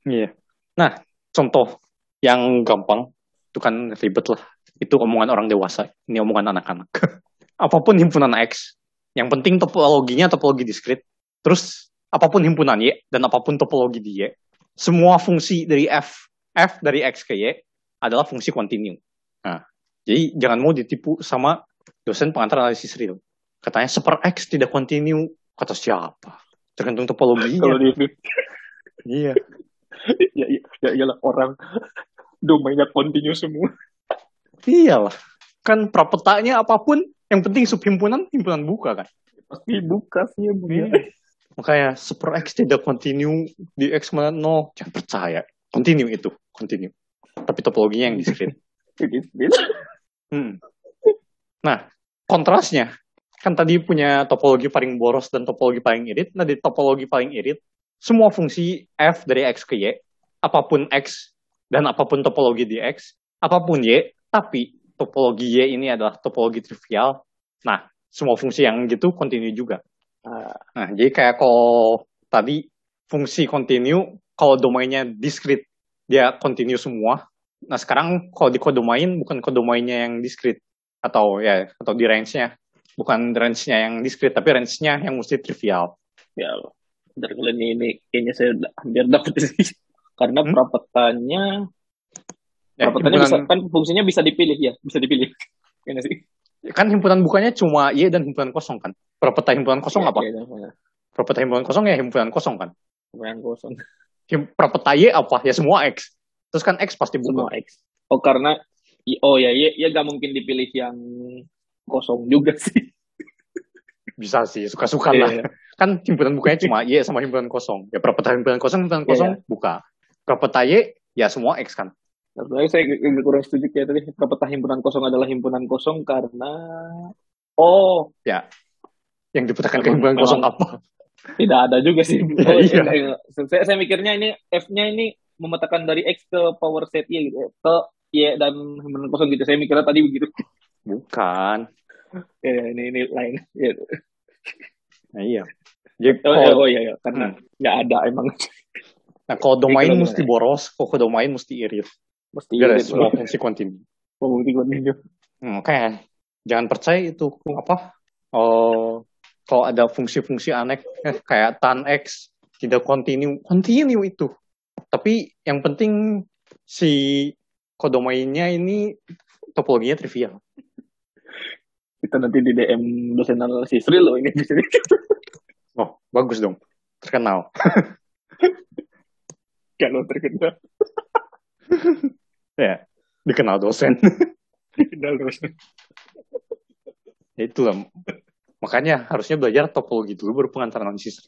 Iya. Nah, contoh yang gampang itu kan ribet lah. Itu omongan orang dewasa. Ini omongan anak-anak. apa pun himpunan X, yang penting topologinya topologi diskrit. Terus apa pun himpunan Y dan apa pun topologi di Y, semua fungsi dari F, F dari X ke Y adalah fungsi kontinu. Nah, jadi jangan mau ditipu sama dosen pengantar analisis real. Katanya seper X tidak kontinu. Kata siapa? Tergantung topologinya. kalau di Iya. Ya, ya, ya iyalah orang domainnya continue semua Iyalah. Kan prapetanya apa pun, yang penting subhimpunan, himpunan buka kan. pasti buka sih ya Bu. Iya. Makanya super X tidak continue di X mana no. Jangan percaya. Continue itu, continue. Tapi topologinya yang ini- Hmm. Nah, kontrasnya, kan tadi punya topologi paling boros dan topologi paling irit. Nah, di topologi paling irit, semua fungsi f dari x ke y, apa pun x dan apa pun topologi di x, apa pun y, tapi topologi y ini adalah topologi trivial. Nah, semua fungsi yang gitu continue juga. Ah, Nah, jadi kayak kalau tadi fungsi continue, kalau domainnya diskrit, dia continue semua. Nah, sekarang kalau di kodomain, bukan kodomainnya yang diskrit. Atau ya, atau di range-nya. Bukan range-nya yang diskrit, tapi range-nya yang mesti trivial. ya dari kalian ini, ini kayaknya saya udah hampir dapet sih karena Hmm? prapetanya Ya, prapetanya bisa himpunan- kan fungsinya bisa dipilih ya bisa dipilih nggak sih kan himpunan bukanya cuma Y dan himpunan kosong kan. Prapeta himpunan kosong Iya, apa? iya. Prapeta himpunan kosong ya himpunan kosong kan. Yang kosong Him- Prapeta Y apa? Ya semua X. Terus kan X pasti semua buka. X oh karena oh ya ya ya gak mungkin dipilih yang kosong juga sih bisa sih suka-suka lah. iya. Kan himpunan bukanya cuma Y sama himpunan kosong. Ya perpeta himpunan kosong, himpunan Iya, kosong buka. Perpeta Y ya semua X kan. Sebenarnya saya agak kurang setuju kayak tadi perpeta himpunan kosong adalah himpunan kosong karena oh Yang dipetakan ke himpunan kosong apa? tidak ada juga sih. Oh, Iya. enggak. Saya, saya mikirnya ini F-nya ini memetakan dari X ke power set Y gitu ya. Ke Y dan himpunan kosong gitu. Saya mikirnya tadi begitu. Bukan. Ya, ini ini lain. Ya. Nah, iya. Jadi Oh, kalau- oh, iya, iya. karena nggak ada emang nah, kalau domain kalau mesti boros, kalau domain mesti irit. mesti irit semua fungsi kontinu. Pembukti kontinu. Hmm, kayak jangan percaya itu apa? Oh, kalau ada fungsi-fungsi aneh eh, kayak tan x tidak kontinu, kontinu itu. Tapi yang penting si kodomainnya ini topologinya trivial. Kita nanti di DM dosen analisis real loh ini bisa Oh, bagus dong. Terkenal. kalau terkenal Ya, dikenal dosen. terkenal terus. Ya Itulah. Makanya harusnya belajar topologi dulu baru pengantar analisis.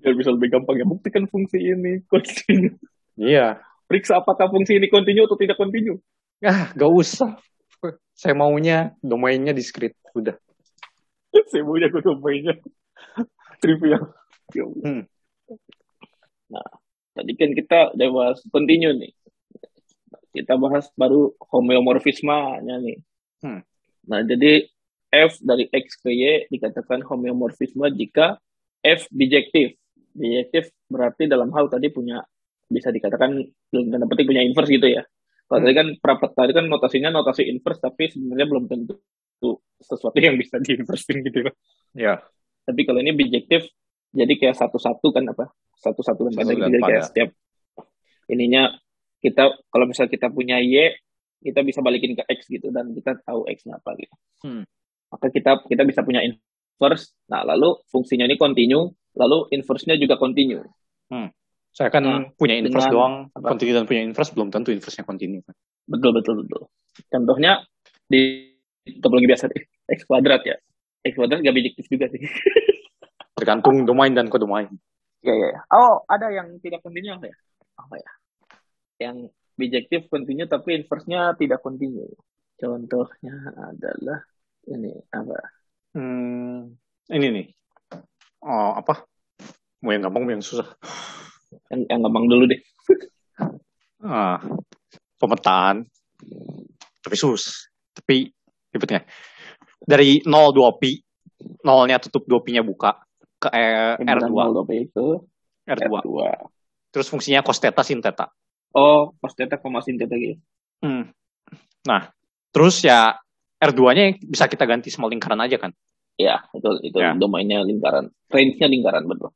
Biar bisa lebih gampang ya buktikan fungsi ini kontinu. Iya. Periksa apakah fungsi ini kontinu atau tidak kontinu. Ah, gak usah. Saya maunya domainnya diskrit. Udah. Saya maunya aku domainnya trivial. Ya. Hmm. Nah, tadi kan kita udah bahas kontinu nih. Kita bahas baru homeomorfismanya nih. Hmm. Nah, jadi F dari X ke Y dikatakan homeomorfisme jika F bijektif. Bijektif berarti dalam hal tadi punya bisa dikatakan belum tanda petik punya inverse gitu ya. Kalau Hmm. tadi kan prapat tadi kan notasinya notasi inverse tapi sebenarnya belum tentu sesuatu yang bisa diinversin gitu. Ya. Tapi kalau ini bijektif jadi kayak satu-satu kan apa? Satu-satu dan pada gitu. Jadi kayak pada. setiap ininya kita kalau misalnya kita punya Y kita bisa balikin ke X gitu dan kita tahu X-nya apa gitu. Hmm. Maka kita kita bisa punya inverse. Nah, lalu fungsinya ini continue, lalu inverse-nya juga continue. Saya kan Nah, punya inverse dengan doang, apa? kontinu dan punya inverse belum tentu inverse-nya kontinu. Betul betul betul. Contohnya di topologi biasa deh, X kuadrat ya. X kuadrat gak bijektif juga sih. Tergantung domain dan kodomain. Ya, ya, ya. Oh, ada yang tidak kontinu apa ya? Apa ya? Yang bijektif kontinu tapi inverse-nya tidak kontinu. Contohnya adalah ini apa? Hmm, ini nih. Oh, apa? Mau yang gampang, mau yang susah. Yang, yang gampang dulu deh. Ah, pemetaan. Tapi sus. Tapi ribetnya. Dari 0 2 pi, nolnya tutup 2 pi-nya buka ke eh, Himpunan R2, nol apa itu? R2. R2. Terus fungsinya cos theta sin theta. Oh, cos theta koma sin theta gitu. Hmm. Nah, terus ya R2-nya bisa kita ganti semua lingkaran aja kan. Ya, itu itu Ya. domainnya lingkaran. Range-nya lingkaran betul.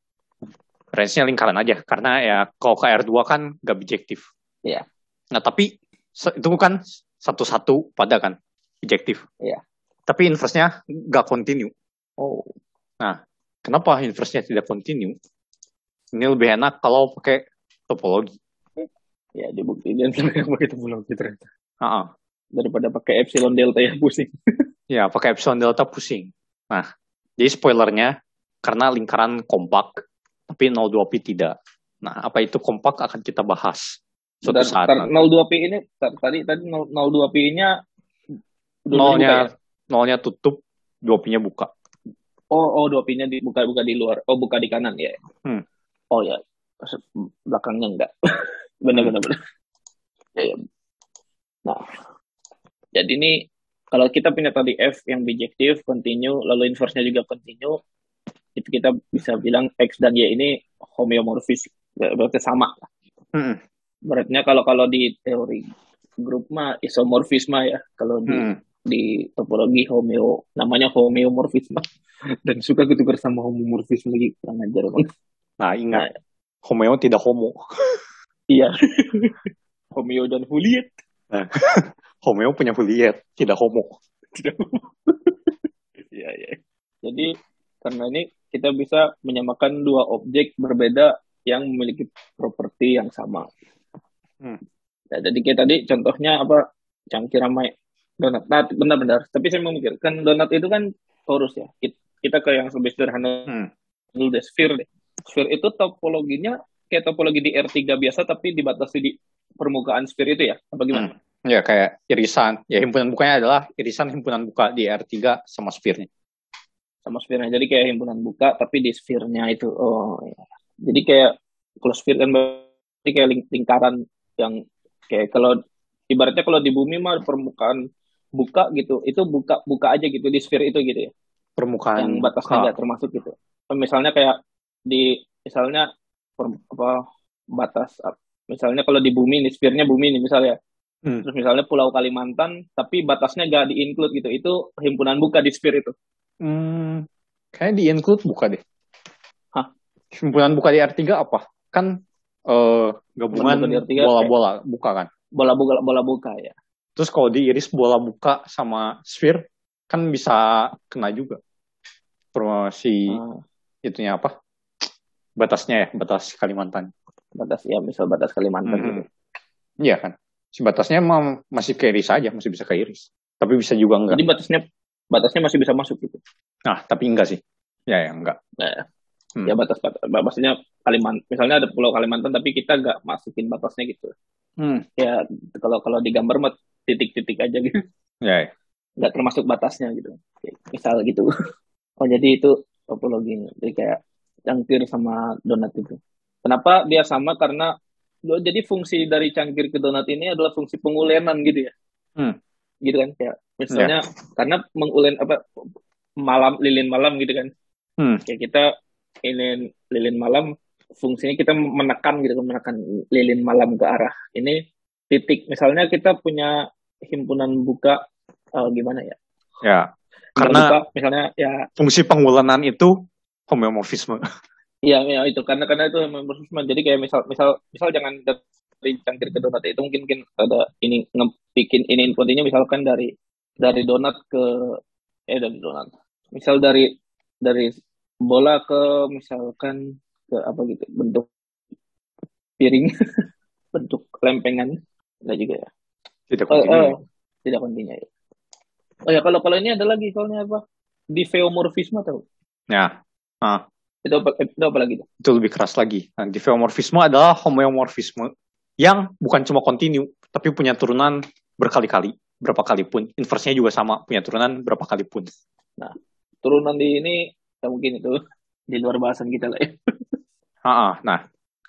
Range-nya lingkaran aja karena ya kalau ke R2 kan gak bijektif. Iya. Nah, tapi itu kan satu-satu pada kan bijektif. Iya. Tapi inverse-nya gak continue. Oh, Kenapa inverse-nya tidak continue? Ini lebih enak kalau pakai topologi. ya dibuktiin pakai topologi ternyata. Ah, Daripada pakai epsilon delta yang pusing. Ya, pakai epsilon delta pusing. Nah, jadi spoilernya karena lingkaran kompak, tapi 02pi tidak. Nah, apa itu kompak akan kita bahas suatu saat. bentar, nanti. 02P ini tadi tadi 02P-nya Nolnya, nolnya tutup, 2pi-nya buka. Oh, oh 2P-nya dibuka buka di luar. Oh, buka di kanan ya. Hmm. Oh ya. Belakangnya enggak. benar benar benar. Ya, ya. Nah. Jadi ini kalau kita punya tadi F yang bijektif, continue, lalu inverse-nya juga continue, itu kita bisa bilang X dan Y ini homeomorfis. Berarti sama. Hmm, Beratnya kalau kalau di teori grup mah isomorfisme ya. Kalau di hmm. di topologi homeo namanya homeomorfisme dan suka ketukar sama homomorfisme lagi kurang ajar bang Nah, ingat. Homeo tidak homo. iya homeo dan Juliet Homeo punya Juliet, tidak homo. iya iya jadi karena ini kita bisa menyamakan dua objek berbeda yang memiliki properti yang sama Hmm. Ya, jadi kayak tadi contohnya apa cangkir ramai donat nah benar-benar tapi saya memikirkan donat itu kan torus ya It- kita ke yang lebih sederhana Hmm. dulu deh, sphere deh. Sphere itu topologinya kayak topologi di R3 biasa tapi dibatasi di permukaan sphere itu ya? Apa gimana? Ya kayak irisan. Ya himpunan bukanya adalah irisan himpunan buka di R3 sama sphere-nya. Sama sphere-nya. Jadi kayak himpunan buka tapi di sphere-nya itu. Oh iya. Jadi kayak kalau sphere kan berarti kayak ling- lingkaran yang kayak kalau ibaratnya kalau di bumi mah permukaan buka gitu, itu buka buka aja gitu di sphere itu gitu ya. Permukaan yang batasnya buka. nggak termasuk gitu. Misalnya kayak di misalnya per- apa batas misalnya kalau di bumi nih sphere-nya bumi nih misalnya. Hmm. Terus misalnya Pulau Kalimantan tapi batasnya nggak di-include gitu. Itu himpunan buka di sphere itu. Hmm, kayaknya di include buka deh. Hah? Himpunan buka di R3 apa? Kan eh, gabungan buka di R3 bola-bola buka kan. Bola buka bola buka ya. Terus kalau diiris bola buka sama sphere kan bisa kena juga. Promosi Ah, itunya apa? Batasnya ya, batas Kalimantan. batas ya misal batas Kalimantan Mhm. gitu. Iya kan. Si batasnya emang masih keiris aja, masih bisa keiris. Tapi bisa juga enggak. Jadi batasnya batasnya masih bisa masuk gitu. Nah, tapi enggak sih. Ya, ya enggak. Nah, Hmm. ya batas batas maksudnya Kalimantan misalnya ada Pulau Kalimantan tapi kita nggak masukin batasnya gitu. Hmm. Ya kalau kalau digambar mah titik-titik aja gitu. Ya, ya. nggak termasuk batasnya gitu misal gitu oh jadi itu topologinya jadi kayak cangkir sama donat itu kenapa dia sama karena lo- jadi fungsi dari cangkir ke donat ini adalah fungsi pengulenan gitu ya Hmm. Gitu kan kayak misalnya karena mengulen apa malam lilin malam gitu kan Hmm. kayak kita ini lilin malam fungsinya kita menekan gitu kan menekan lilin malam ke arah ini titik misalnya kita punya himpunan buka eh, gimana ya Ya. Karena buka, misalnya ya fungsi pengulenan itu homeomorfisme. Iya, ya itu karena karena itu memang jadi kayak misal misal misal jangan cangkir ke donat itu mungkin mungkin ada ini ngebikin ini inputnya misalkan dari dari donat ke eh dari donat. Misal dari dari bola ke misalkan ke apa gitu bentuk piring bentuk lempengan enggak juga ya. Tidak Oh, kontinu. oh, tidak kontinu ya. Oh ya kalau kalau ini ada lagi soalnya apa? Diffeomorfisme tahu? Ya, Itu apa, itu apa lagi itu lebih keras lagi. Nah, diffeomorfisme adalah homeomorfisme yang bukan cuma kontinu, tapi punya turunan berkali-kali, berapa kali pun. Inversenya juga sama, punya turunan berapa kali pun. turunan di ini ya mungkin itu di luar bahasan kita lah ya. Ah, ah. Nah,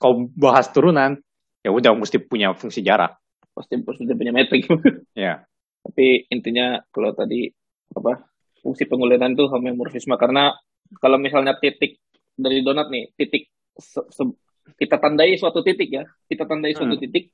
kalau bahas turunan, ya udah mesti punya fungsi jarak. Pasti pasti punya metrik. Ya, Tapi intinya kalau tadi apa fungsi pengulenan tuh homeomorfisme karena kalau misalnya titik dari donat nih titik se- se- kita tandai suatu titik ya kita tandai suatu Hmm. titik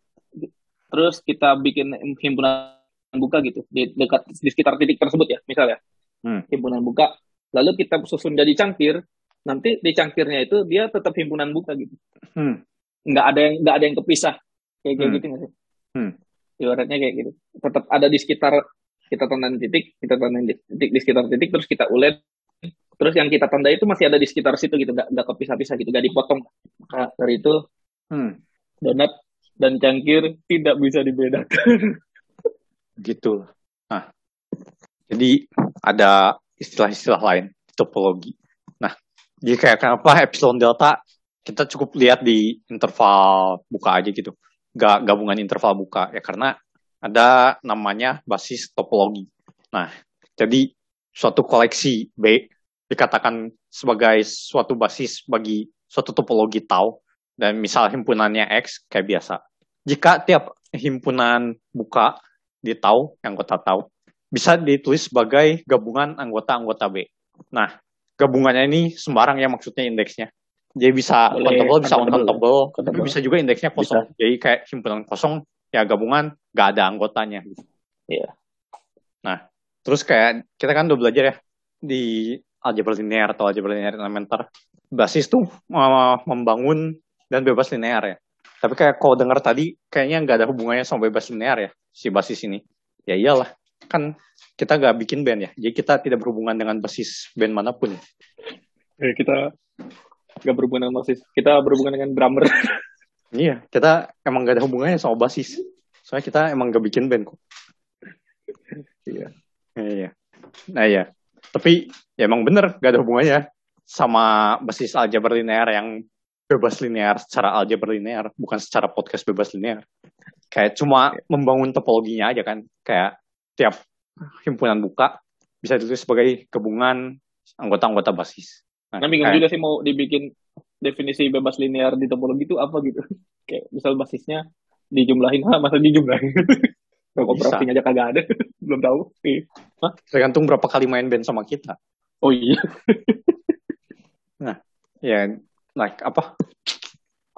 terus kita bikin himpunan buka gitu di dekat di sekitar titik tersebut ya misalnya Hmm. himpunan buka lalu kita susun jadi cangkir nanti di cangkirnya itu dia tetap himpunan buka gitu Hmm. nggak ada yang nggak ada yang kepisah kayak kayak Hmm. gitu nggak sih Hmm. ibaratnya kayak gitu tetap ada di sekitar kita tandain titik kita tandain di titik di sekitar titik terus kita ulet terus yang kita tandai itu masih ada di sekitar situ gitu nggak nggak kepisah-pisah gitu nggak dipotong maka dari itu Hmm. donat dan cangkir tidak bisa dibedakan gitu. Nah, jadi ada istilah-istilah lain topologi. Nah, jadi kayak kenapa epsilon delta kita cukup lihat di interval buka aja gitu, gak gabungan interval buka ya karena ada namanya basis topologi. Nah, jadi suatu koleksi B dikatakan sebagai suatu basis bagi suatu topologi tau dan misal himpunannya X kayak biasa. Jika tiap himpunan buka di tau, yang anggota tau, bisa ditulis sebagai gabungan anggota-anggota B. Nah, gabungannya ini sembarang ya maksudnya indeksnya. Jadi bisa Boleh countable, bisa countable. uncountable, tapi bisa juga indeksnya kosong. Jadi kayak himpunan kosong, ya gabungan gak ada anggotanya. Iya. Nah, terus kayak kita kan udah belajar ya di algebra linear atau algebra linear elementer. Basis tuh uh, membangun dan bebas linear ya. Tapi kayak kalau dengar tadi, kayaknya nggak ada hubungannya sama bebas linear ya, si basis ini. Ya iyalah, kan kita nggak bikin band ya, jadi kita tidak berhubungan dengan basis band mana pun. Ya, kita nggak berhubungan dengan basis kita berhubungan dengan drummer Iya, kita emang nggak ada hubungannya sama basis. Soalnya kita emang nggak bikin band kok. Iya. Iya. Nah iya. Tapi ya emang bener gak ada hubungannya sama basis aljabar linear yang bebas linear secara aljabar linear, bukan secara podcast bebas linear. Kayak cuma membangun topologinya aja kan. Kayak tiap himpunan buka bisa ditulis sebagai gabungan anggota-anggota basis. Nah, nah bingung kayak, juga sih mau dibikin definisi bebas linear di topologi itu apa gitu. Kayak misal basisnya dijumlahin, ha, masa dijumlahin. Operasinya aja kagak ada, belum tahu. Hah? Tergantung berapa kali main band sama kita. Oh iya. nah, ya, like apa?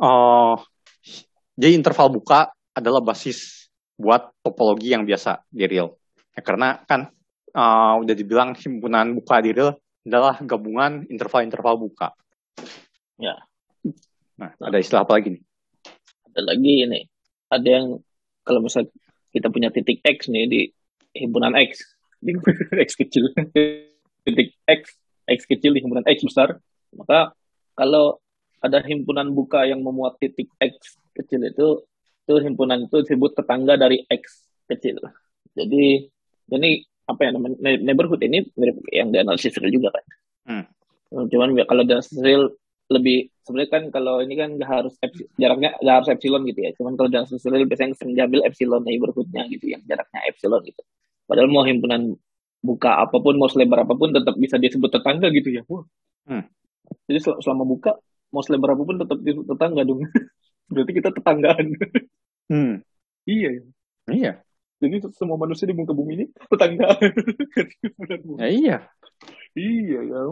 Oh, jadi interval buka adalah basis buat topologi yang biasa di real. Ya, karena kan uh, udah dibilang himpunan buka di real adalah gabungan interval-interval buka. Ya. Nah, ada istilah apa lagi nih? Ada lagi ini. Ada yang kalau misalnya kita punya titik X nih di himpunan X. Di X kecil. Titik X X kecil di himpunan X besar. Maka kalau ada himpunan buka yang memuat titik X kecil itu itu himpunan itu disebut tetangga dari X kecil. Jadi ini apa ya namanya neighborhood ini mirip yang di analisis real juga kan hmm. cuman kalau di analisis real lebih sebenarnya kan kalau ini kan nggak harus jaraknya nggak harus epsilon gitu ya. Cuman kalau dalam sosial biasanya sering diambil epsilon neighborhoodnya gitu yang jaraknya epsilon gitu padahal mau himpunan buka apa pun mau selebar apa pun tetap bisa disebut tetangga gitu ya. Wah. Hmm. jadi sel selama buka mau selebar apa pun tetap disebut tetangga dong. Berarti kita tetanggaan. Hmm. iya. Iya. Jadi semua manusia di muka bumi ini tetanggaan. Ya, iya. Iya ya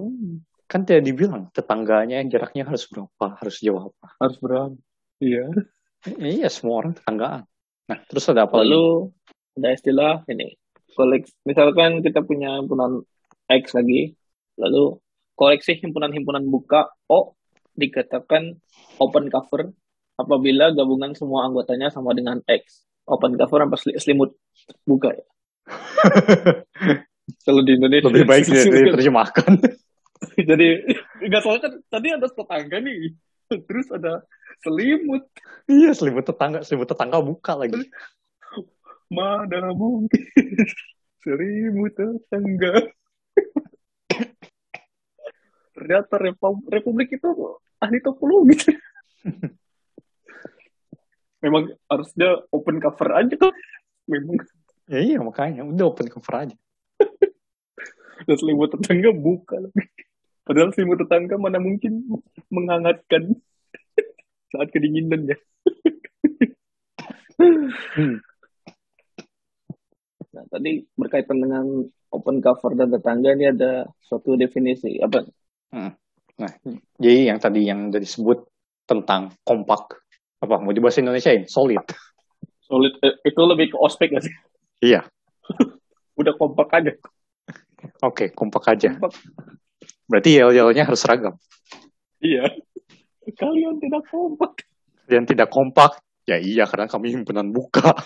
kan tidak dibilang tetangganya jaraknya harus berapa harus jauh apa. Harus berapa. Iya. Iya semua orang tetanggaan. Nah terus ada apa lalu lagi? ada istilah ini koleks misalkan kita punya himpunan X lagi lalu koleksi himpunan-himpunan buka O dikatakan open cover apabila gabungan semua anggotanya sama dengan X. Open cover apa selimut buka ya. Kalau di Indonesia lebih baik diterjemahkan jadi nggak soalnya kan tadi ada tetangga nih. Terus ada selimut. Iya selimut tetangga selimut tetangga buka lagi mana mungkin selimut tetangga. Ternyata republik itu ahli topologi memang harusnya open cover aja kan memang. Ya iya makanya. Udah open cover aja. Dan selimut tetangga buka lagi. Padahal selimut tetangga mana mungkin menghangatkan saat kedinginan ya. hmm. Nah, tadi berkaitan dengan open cover dan tetangga ini ada suatu definisi apa? Hmm. Nah, jadi yang tadi yang disebut tentang kompak apa mau dibahas Indonesia ini solid. Solid eh, itu lebih ke ospek gak sih? Iya. Udah kompak aja. Oke, okay, kompak aja. Kompak. Berarti yel-yelnya harus seragam. Iya. Kalian tidak kompak. Kalian tidak kompak. Ya iya, karena kami himpunan buka.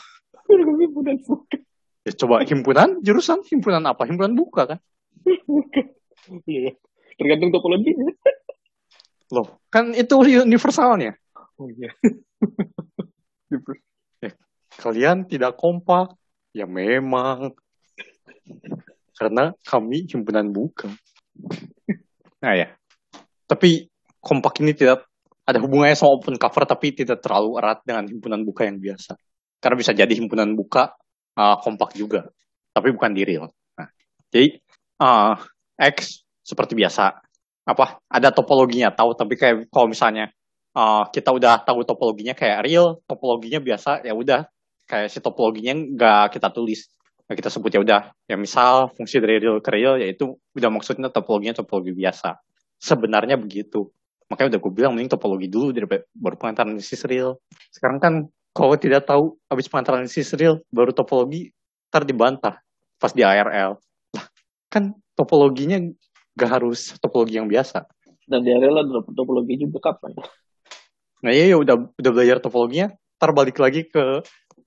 kami himpunan buka. Ya coba himpunan, jurusan himpunan apa? Himpunan buka kan? Iya. Tergantung topologinya. Loh, kan itu universalnya. Oh iya. ya, kalian tidak kompak. Ya memang. Karena kami himpunan buka. Nah ya. Tapi kompak ini tidak ada hubungannya sama open cover tapi tidak terlalu erat dengan himpunan buka yang biasa. Karena bisa jadi himpunan buka uh, kompak juga, tapi bukan di real. Nah, jadi uh, X seperti biasa. Apa ada topologinya tahu tapi kayak kalau misalnya uh, kita udah tahu topologinya kayak real topologinya biasa ya udah. Kayak si topologinya nggak kita tulis. Nah, kita sebut ya udah. Ya misal fungsi dari real ke real yaitu udah maksudnya topologinya topologi biasa. Sebenarnya begitu. Makanya udah gue bilang mending topologi dulu dari baru pengantar analisis real. Sekarang kan kalau tidak tahu habis pengantar analisis real baru topologi ntar dibantah pas di ARL lah kan topologinya gak harus topologi yang biasa dan di ARL ada topologi juga kapan nah iya ya udah udah belajar topologinya ntar balik lagi ke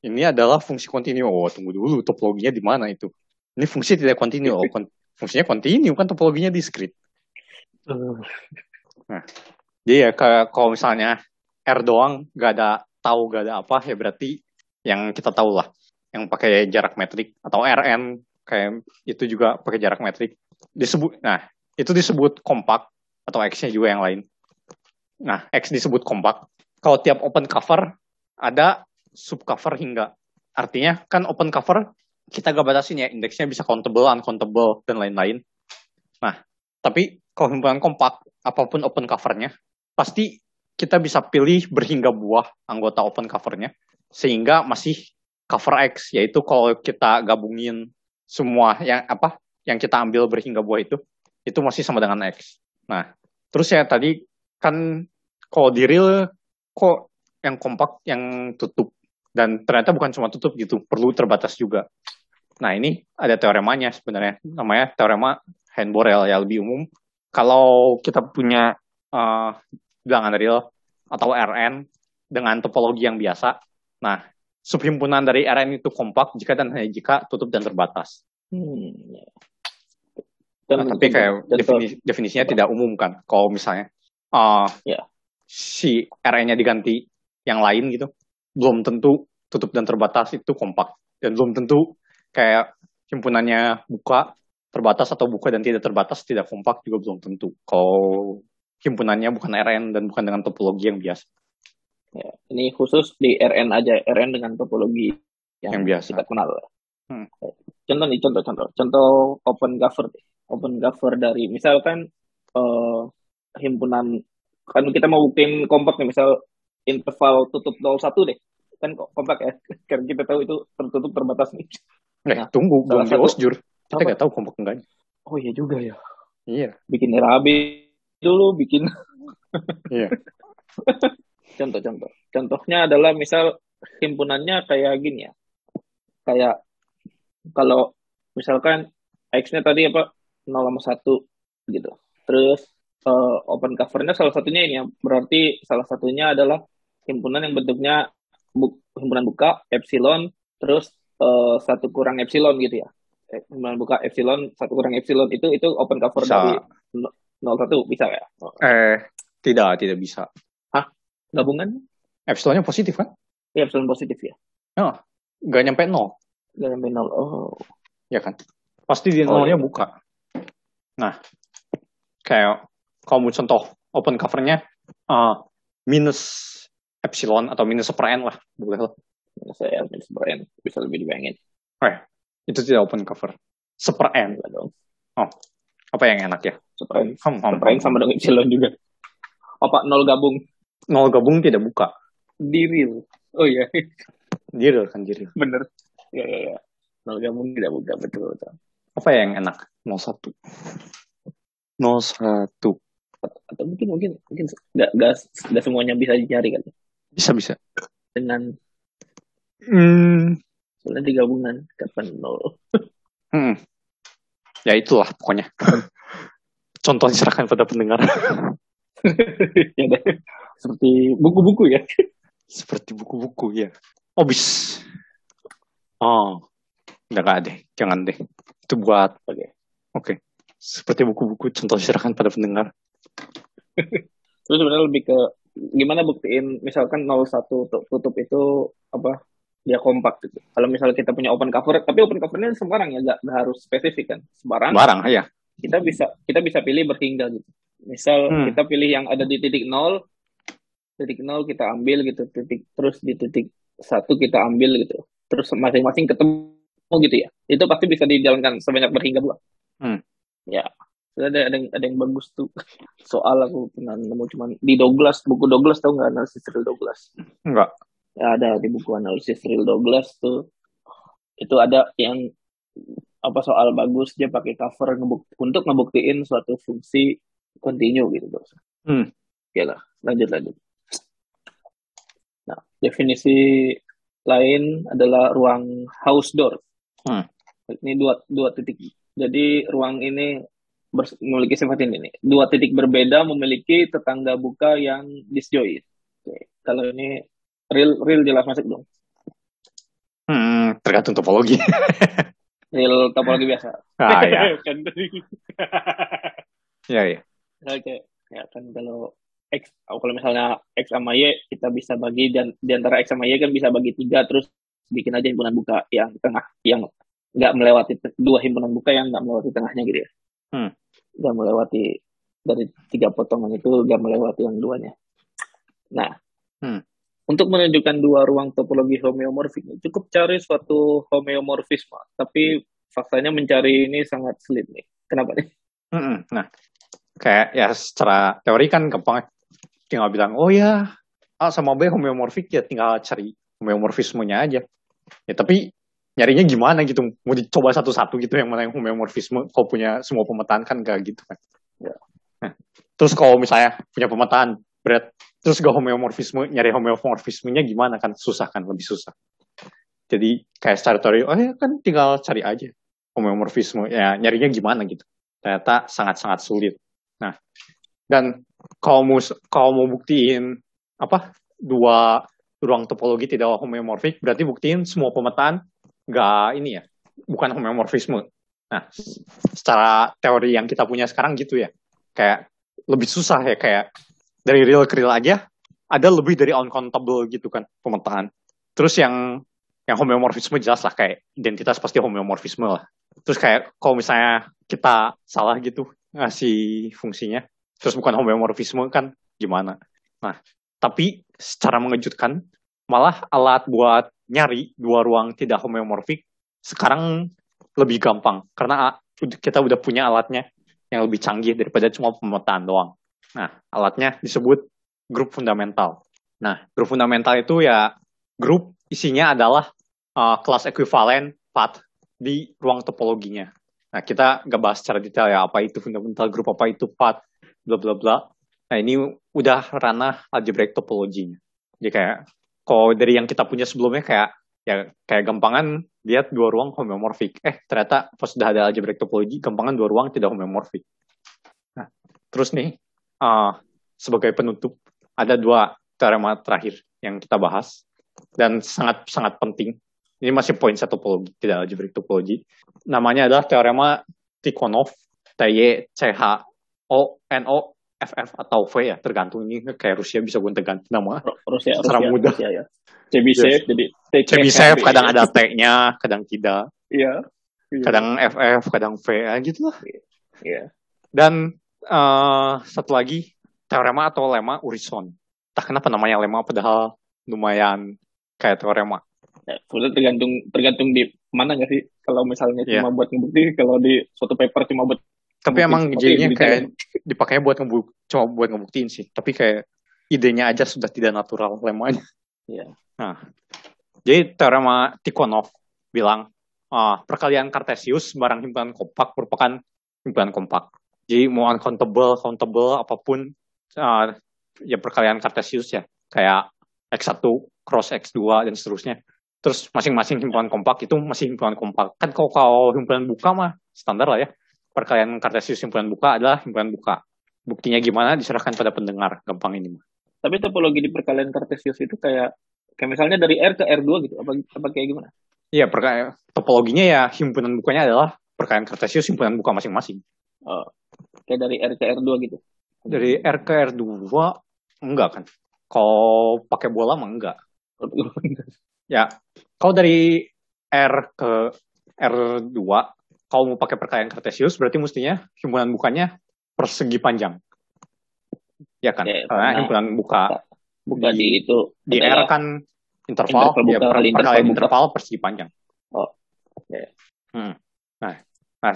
ini adalah fungsi kontinu. Oh, tunggu dulu, topologinya di mana itu? Ini fungsi tidak kontinu. Oh, kon fungsinya kontinu kan topologinya diskrit. Nah, jadi ya kalau misalnya R doang gak ada tahu gak ada apa ya berarti yang kita tahu lah yang pakai jarak metrik atau RN kayak itu juga pakai jarak metrik disebut nah itu disebut kompak atau X-nya juga yang lain. Nah, X disebut kompak. Kalau tiap open cover ada subcover hingga. Artinya kan open cover kita gak batasin ya indeksnya bisa countable, uncountable dan lain-lain. Nah, tapi kalau himpunan kompak apa pun open covernya pasti kita bisa pilih berhingga buah anggota open covernya sehingga masih cover X yaitu kalau kita gabungin semua yang apa yang kita ambil berhingga buah itu itu masih sama dengan X. Nah, terus ya tadi kan kalau di real kok yang kompak yang tutup dan ternyata bukan cuma tutup gitu, perlu terbatas juga. Nah, ini ada teoremanya sebenarnya, namanya teorema Hahn-Borel ya lebih umum. Kalau kita punya uh, bilangan real atau Rn dengan topologi yang biasa, nah subhimpunan dari Rn itu kompak jika dan hanya jika tutup dan terbatas. Hmm. Dan, nah, tapi kayak definisi, definisinya tidak umum kan. Kalau misalnya uh, ya. si RN-nya diganti yang lain gitu, belum tentu tutup dan terbatas itu kompak. Dan belum tentu kayak himpunannya buka, terbatas atau buka dan tidak terbatas tidak kompak juga belum tentu. Kalau himpunannya bukan RN dan bukan dengan topologi yang biasa. Ya, ini khusus di RN aja, RN dengan topologi yang, yang biasa. kita kenal. Hmm. Contoh nih, contoh-contoh. Contoh. Open cover open cover dari misalkan uh, himpunan kan kita mau buktiin kompak nih misal interval tutup 01 deh. Kan kompak ya? Karena kita tahu itu tertutup terbatas nih. Eh nah, tunggu belum di osjur kita nggak tahu kompak enggak oh iya juga ya. Iya. Bikin RAB dulu bikin iya contoh-contoh contohnya adalah misal himpunannya kayak gini ya kayak kalau misalkan X-nya tadi apa 0 sama 1 gitu. Terus uh, open covernya salah satunya ini ya. Berarti salah satunya adalah himpunan yang bentuknya bu himpunan buka epsilon terus uh, satu kurang epsilon gitu ya. Eh, himpunan buka epsilon satu kurang epsilon itu itu open cover bisa. dari 01 bisa ya? Eh tidak tidak bisa. Hah? Gabungan? Epsilonnya positif kan? Iya, epsilon positif ya. Oh, nggak nyampe nol. Nggak nyampe nol. Oh. Ya kan? Pasti di oh, nolnya oh, iya. buka. Nah, kayak kalau mau contoh open covernya uh, minus epsilon atau minus per n lah, boleh lah. Minus ya, minus per n bisa lebih dibayangin. Oh, itu tidak open cover. Seper n. dong. Oh, apa yang enak ya? N. Hmm, hmm, sama dengan epsilon juga. Apa nol gabung? Nol gabung tidak buka. Di real. Oh iya. di real kan di real. Bener. Ya, ya, ya. Nol gabung tidak buka betul betul. Apa yang enak? 01. 01. Atau mungkin mungkin mungkin nggak nggak semuanya bisa dicari kan? Bisa bisa. Dengan hmm. soalnya digabungan kapan nol. hmm. Ya itulah pokoknya. Contoh diserahkan pada pendengar. ya. Seperti buku-buku ya. Seperti buku-buku ya. Obis. Oh. Enggak, enggak deh. Jangan deh. Itu buat oke. Okay. Okay. Seperti buku-buku contoh serahkan pada pendengar. Terus sebenarnya lebih ke gimana buktiin misalkan 01 tutup itu apa dia kompak gitu. Kalau misalnya kita punya open cover, tapi open covernya sembarang ya, nggak harus spesifik kan, sembarang. Sembarang, ya. Kita bisa kita bisa pilih berhingga gitu. Misal hmm. kita pilih yang ada di titik nol, titik nol kita ambil gitu, titik terus di titik satu kita ambil gitu, terus masing-masing ketemu gitu ya. Itu pasti bisa dijalankan sebanyak berhingga dua. Hmm. Ya. Ada, ada, yang, ada yang bagus tuh. Soal aku pernah nemu cuman di Douglas, buku Douglas tau nggak analisis Douglas? Enggak. Ya, ada di buku analisis real Douglas tuh. Itu ada yang apa soal bagus dia pakai cover ngebuk untuk ngebuktiin suatu fungsi continue gitu bos. Hmm. Ya lah, lanjut lanjut. Nah, definisi lain adalah ruang house door. Hmm. Ini dua dua titik jadi ruang ini memiliki sifat ini nih. Dua titik berbeda memiliki tetangga buka yang disjoint. Oke. Kalau ini real real jelas masuk dong. Hmm, tergantung topologi. real topologi biasa. Ah, ya. ya, ya. Oke. Ya kan kalau X, oh, kalau misalnya X sama Y kita bisa bagi dan di antara X sama Y kan bisa bagi tiga terus bikin aja himpunan buka yang tengah yang nggak melewati dua himpunan buka yang nggak melewati tengahnya gitu ya. Hmm. Gak melewati dari tiga potongan itu gak melewati yang duanya. Nah, Hmm. Untuk menunjukkan dua ruang topologi homeomorfik cukup cari suatu homeomorfisme, tapi faktanya mencari ini sangat sulit nih. Kenapa nih? Mm-mm. Nah, kayak ya secara teori kan gampang tinggal bilang, oh ya A sama B homeomorfik ya tinggal cari homeomorfismenya aja. Ya tapi nyarinya gimana gitu? Mau dicoba satu-satu gitu yang mana yang homeomorfisme? Kalau punya semua pemetaan kan gak gitu kan. Ya. Nah, terus kalau misalnya punya pemetaan berat, terus gak homeomorfisme, nyari homeomorfismenya gimana kan? Susah kan, lebih susah. Jadi kayak secara teori, oh ya kan tinggal cari aja homeomorfisme. Ya nyarinya gimana gitu. Ternyata sangat-sangat sulit. Nah, dan kalau mau kalau mau buktiin apa dua ruang topologi tidak homeomorfik, berarti buktiin semua pemetaan nggak ini ya, bukan homeomorfisme. Nah, secara teori yang kita punya sekarang gitu ya, kayak lebih susah ya kayak dari real ke real aja ada lebih dari uncountable gitu kan pemetaan. Terus yang yang homeomorfisme jelas lah kayak identitas pasti homeomorfisme lah. Terus kayak kalau misalnya kita salah gitu ngasih fungsinya, terus bukan homeomorfisme kan gimana? Nah, tapi secara mengejutkan malah alat buat nyari dua ruang tidak homeomorfik sekarang lebih gampang karena kita udah punya alatnya yang lebih canggih daripada cuma pemetaan doang. Nah, alatnya disebut grup fundamental. Nah, grup fundamental itu ya grup isinya adalah uh, kelas ekuivalen path di ruang topologinya. Nah, kita nggak bahas secara detail ya apa itu fundamental grup, apa itu path, bla bla bla. Nah, ini udah ranah algebraic topologinya. Jadi kayak kalau dari yang kita punya sebelumnya kayak ya kayak gampangan lihat dua ruang homeomorfik. Eh, ternyata pas sudah ada algebraic topologi, gampangan dua ruang tidak homeomorfik. Nah, terus nih uh, sebagai penutup ada dua teorema terakhir yang kita bahas dan sangat sangat penting. Ini masih poin satu topologi, tidak algebraic topologi. Namanya adalah teorema Tikhonov, TY, CH, O, NO, FF atau V ya, tergantung ini kayak Rusia bisa gue ganti nama. Rusia, Rusia, mudah. Rusia, ya. Cebishev, Yes. jadi Chebyshev kadang ada T-nya, kadang tidak. Iya. Iya. Kadang FF, kadang V, ya gitu lah. Iya. Dan eh, satu lagi, teorema atau lema Urison. Tak kenapa namanya lema, padahal lumayan kayak teorema. Ya, tergantung tergantung di mana nggak sih? Kalau misalnya Iya. cuma buat ngebukti, kalau di suatu paper cuma buat Tapi Bukti emang jadinya itu kayak dipakainya buat ngebuk, cuma buat ngebuktiin sih. Tapi kayak idenya aja sudah tidak natural lemanya. Iya. Nah, jadi teorema Tikhonov bilang ah, perkalian Cartesius barang himpunan kompak merupakan himpunan kompak. Jadi mau uncountable, countable apa pun ah, ya perkalian Cartesius ya kayak x1 cross x2 dan seterusnya. Terus masing-masing himpunan kompak itu masih himpunan kompak. Kan kalau, kalau himpunan buka mah standar lah ya. Perkalian Cartesius himpunan buka adalah himpunan buka. Buktinya gimana diserahkan pada pendengar. Gampang ini mah. Tapi topologi di perkalian Cartesius itu kayak kayak misalnya dari R ke R2 gitu. Apa, apa kayak gimana? Iya, topologinya ya himpunan bukanya adalah perkalian Cartesius himpunan buka masing-masing. Oh, kayak dari R ke R2 gitu. Dari R ke R2 enggak kan? Kalau pakai bola mah enggak. Ya, kalau dari R ke R2, kalau mau pakai perkalian Cartesius berarti mestinya himpunan bukanya persegi panjang. Ya kan? Ya, Karena karena- himpunan buka Bukan Di- di itu. di R adalah- kan interval, Interval ya buka per- interval buka. persegi panjang. Oh, oke. Hmm. Nah, nah,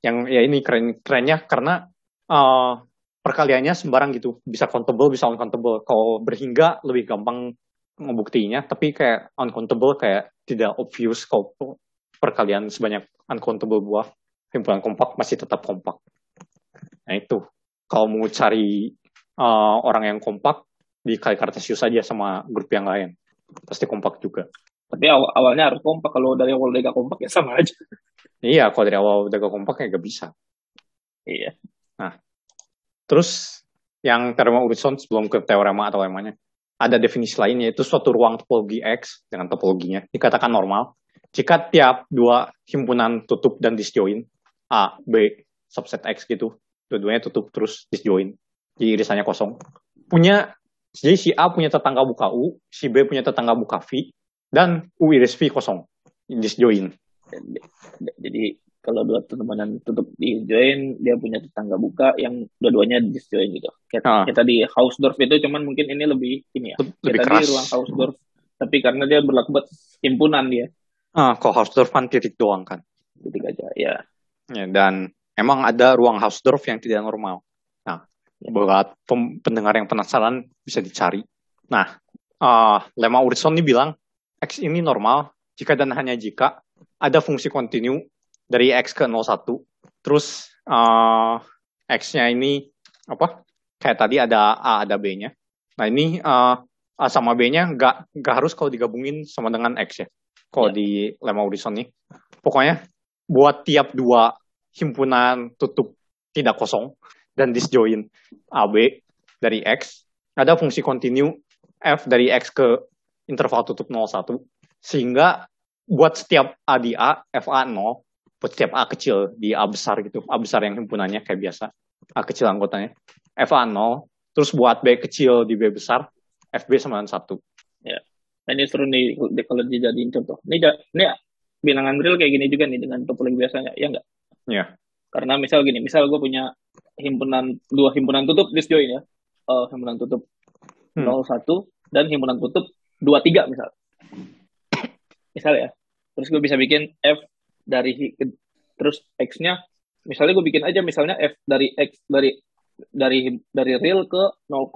yang ya ini keren kerennya karena eh, perkaliannya sembarang gitu, bisa countable, bisa uncountable. Kalau berhingga lebih gampang ngebuktiinnya, tapi kayak uncountable kayak tidak obvious kalau perkalian sebanyak uncountable buah himpunan kompak masih tetap kompak. Nah itu, kalau mau cari eh, orang yang kompak di kali Cartesius saja sama grup yang lain, pasti kompak juga. Tapi awal, awalnya harus kompak. Kalau dari awal udah gak kompak ya sama aja. Iya, kalau dari awal udah gak kompak ya gak bisa. Iya. Terus yang teorema Urison sebelum ke teorema atau lemanya, ada definisi lain yaitu suatu ruang topologi X dengan topologinya dikatakan normal jika tiap dua himpunan tutup dan disjoin A, B, subset X gitu, dua-duanya tutup terus disjoin, jadi irisannya kosong. Punya, jadi si A punya tetangga buka U, si B punya tetangga buka V, dan U iris V kosong, disjoin. Jadi kalau dua temenan tutup di join dia punya tetangga buka yang dua-duanya disjoin gitu kayak, Ah. kayak tadi Hausdorff itu cuman mungkin ini lebih ini ya Lebih kayak keras. tadi ruang Hausdorff tapi karena dia berlaku buat himpunan dia Ah, kalau Hausdorff kan titik doang kan. titik aja ya Ya, dan emang ada ruang Hausdorff yang tidak normal. Nah, buat pem- pendengar yang penasaran bisa dicari. Nah, ah, Lemma Urizon ini bilang X ini normal jika dan hanya jika ada fungsi kontinu dari X ke 01. Terus ah, X-nya ini apa? Kayak tadi ada A ada B-nya. Nah, ini ah, A sama B-nya nggak nggak harus kalau digabungin sama dengan X ya. Kalau Ya. di Lemma Urizon nih. Pokoknya buat tiap dua himpunan tutup tidak kosong dan disjoin AB dari X ada fungsi kontinu F dari X ke interval tutup 01 sehingga buat setiap A di A FA 0 buat setiap A kecil di A besar gitu A besar yang himpunannya kayak biasa A kecil anggotanya FA 0 terus buat B kecil di B besar FB sama dengan 1 Nah, ini seru nih di- kalau dijadiin contoh. Ini, ini bilangan real kayak gini juga nih dengan topologi biasanya, ya enggak? Iya. Karena misal gini, misal gue punya himpunan dua himpunan tutup disjoin ya. Eh, himpunan tutup Hmm. 01 dan himpunan tutup 23 misal. Misal ya. Terus gue bisa bikin F dari terus X-nya misalnya gue bikin aja misalnya F dari X dari dari dari real ke 0,1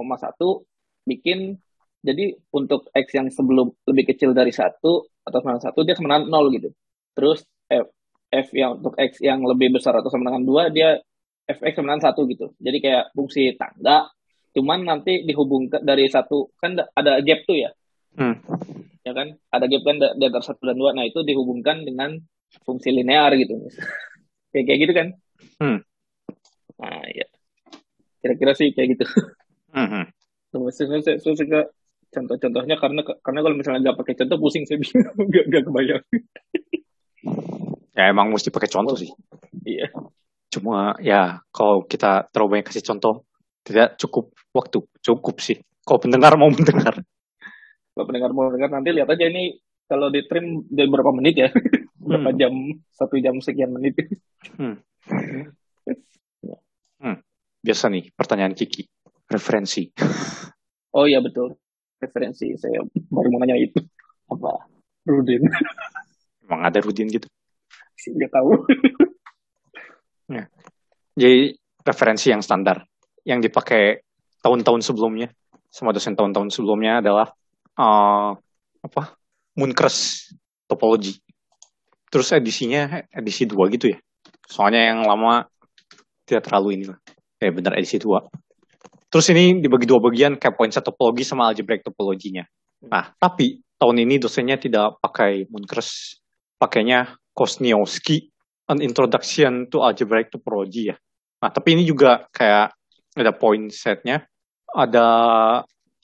bikin jadi untuk X yang sebelum lebih kecil dari satu atau sama satu dia sama dengan nol gitu. Terus F F yang untuk X yang lebih besar atau sama dengan dua dia Fx sama dengan satu gitu. Jadi kayak fungsi tangga, cuman nanti dihubungkan dari satu kan da- ada gap tuh ya, Hmm. ya kan? Ada gap kan di antara satu dan dua. Nah itu dihubungkan dengan fungsi linear gitu. kayak kayak gitu kan? Hmm. Nah ya, kira-kira sih kayak gitu. Mhm. Terus saya, saya, saya suka contoh-contohnya karena karena kalau misalnya nggak pakai contoh pusing saya bingung nggak nggak kebayang. ya emang mesti pakai contoh sih Iya. cuma ya kalau kita terlalu banyak kasih contoh tidak cukup waktu cukup sih kalau pendengar mau mendengar Kalau pendengar mau dengar nanti lihat aja ini kalau di trim dari berapa menit ya, berapa Hmm. jam satu jam sekian menit. biasa nih pertanyaan Kiki. Referensi. Oh iya betul. Referensi. Saya baru mau nanya itu. Apa? Rudin. Emang ada Rudin gitu? Dia tahu. jadi referensi yang standar. Yang dipakai tahun-tahun sebelumnya. Sama dosen tahun-tahun sebelumnya adalah eh, apa? Munkres topologi terus edisinya edisi 2 gitu ya. Soalnya yang lama tidak terlalu ini lah eh bener edisi 2 terus ini dibagi dua bagian kayak point set topologi sama algebraic topologinya nah tapi tahun ini dosennya tidak pakai Munkres pakainya Kosniowski an introduction to algebraic topology ya. Nah, tapi ini juga kayak ada point setnya, ada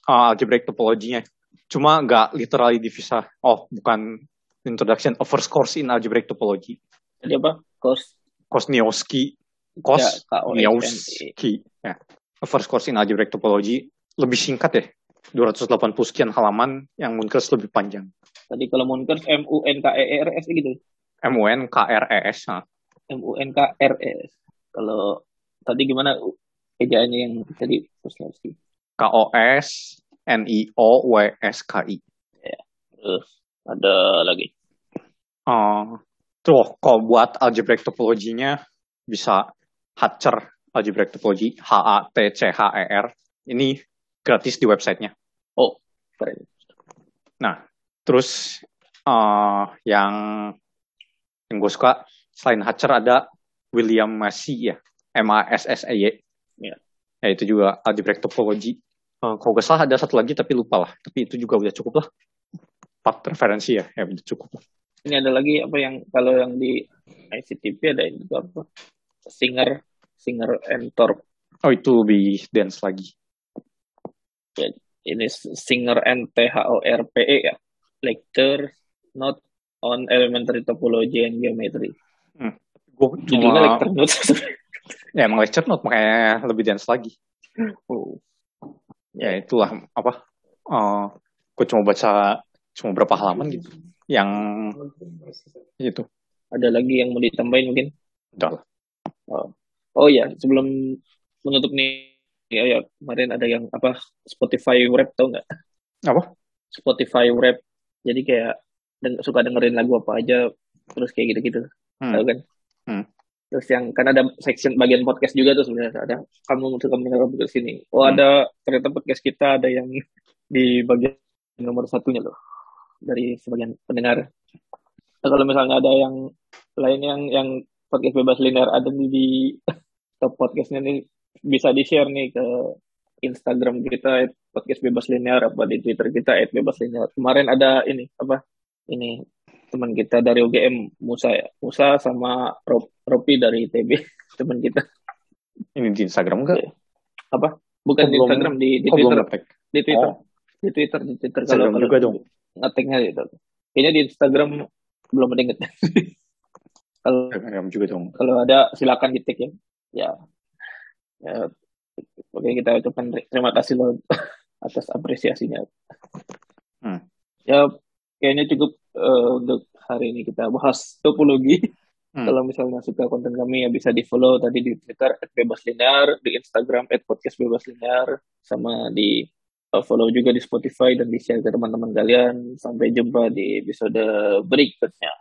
uh, algebraic topologinya. Cuma nggak literally dipisah. Oh, bukan introduction, a first course in algebraic topology. Jadi apa? Kos Kosniowski, Kos KOSNI. Kosniowski. Ya. First course in algebraic topology. Lebih singkat ya. 280 sekian halaman, yang Munkers lebih panjang. Tadi kalau Munkers M U N K E R S gitu. MUN KRES. Nah, M U N K R S. Kalau tadi gimana ejaannya yang tadi Kosniewski? KOS NIO WSKI. Terus ada lagi. Uh, tuh, kalau buat algebraic topologinya bisa Hatcher algebraic topology H A T C H E R ini gratis di websitenya. Oh, keren. Nah, terus uh, yang yang gue suka selain Hatcher ada William Massey ya, M A S S E Y. Ya. Ya itu juga algebraic topology. Uh, kalau gak salah ada satu lagi tapi lupa lah. Tapi itu juga udah cukup lah. Empat referensi ya, ya udah cukup. Ini ada lagi apa yang kalau yang di ICTP ada ini juga apa? Singer, Singer and Thorpe. Oh itu lebih dense lagi. Ini Singer and T H O R P E ya. Lecture Note on Elementary Topology and Geometry. Gue Judulnya cuma lecture notes. ya emang lecture note makanya lebih dense lagi. oh. Ya itulah apa? Uh, gue cuma baca cuma berapa halaman gitu. Yang itu ada lagi yang mau ditambahin mungkin Udah oh, oh ya sebelum menutup nih ya ya kemarin ada yang apa Spotify Wrap tau nggak Apa? Spotify Wrap jadi kayak deng- suka dengerin lagu apa aja terus kayak gitu-gitu Hmm. tahu kan Hmm. Terus yang kan ada section bagian podcast juga tuh sebenarnya. Ada kamu suka mendengar podcast ini oh Hmm. ada ternyata podcast kita ada yang di bagian nomor satunya loh dari sebagian pendengar. Nah, kalau misalnya ada yang lain yang yang podcast bebas linear ada di, di top podcastnya nih bisa di share nih ke Instagram kita podcast bebas linear apa di Twitter kita bebas linear. Kemarin ada ini apa? Ini teman kita dari UGM Musa ya Musa sama Ro- Ropi dari ITB teman kita. Ini di Instagram enggak? apa? Bukan Oh, di belum- Instagram di di Oh, belum Twitter. di Twitter. Oh, di Twitter di Twitter. Instagram juga dong. ngeteknya gitu. Kayaknya di Instagram belum ada ngetek kalau Instagram juga dong. kalau ada silakan di tag ya. Ya. Ya. Oke kita ucapkan terima kasih loh atas apresiasinya. Hmm. ya kayaknya cukup eh, untuk hari ini kita bahas topologi. Hmm. kalau misalnya suka konten kami ya bisa di follow tadi di Twitter @bebaslinear di Instagram @podcastbebaslinear sama di eh, follow juga di Spotify dan di share ke teman-teman kalian. Sampai jumpa di episode berikutnya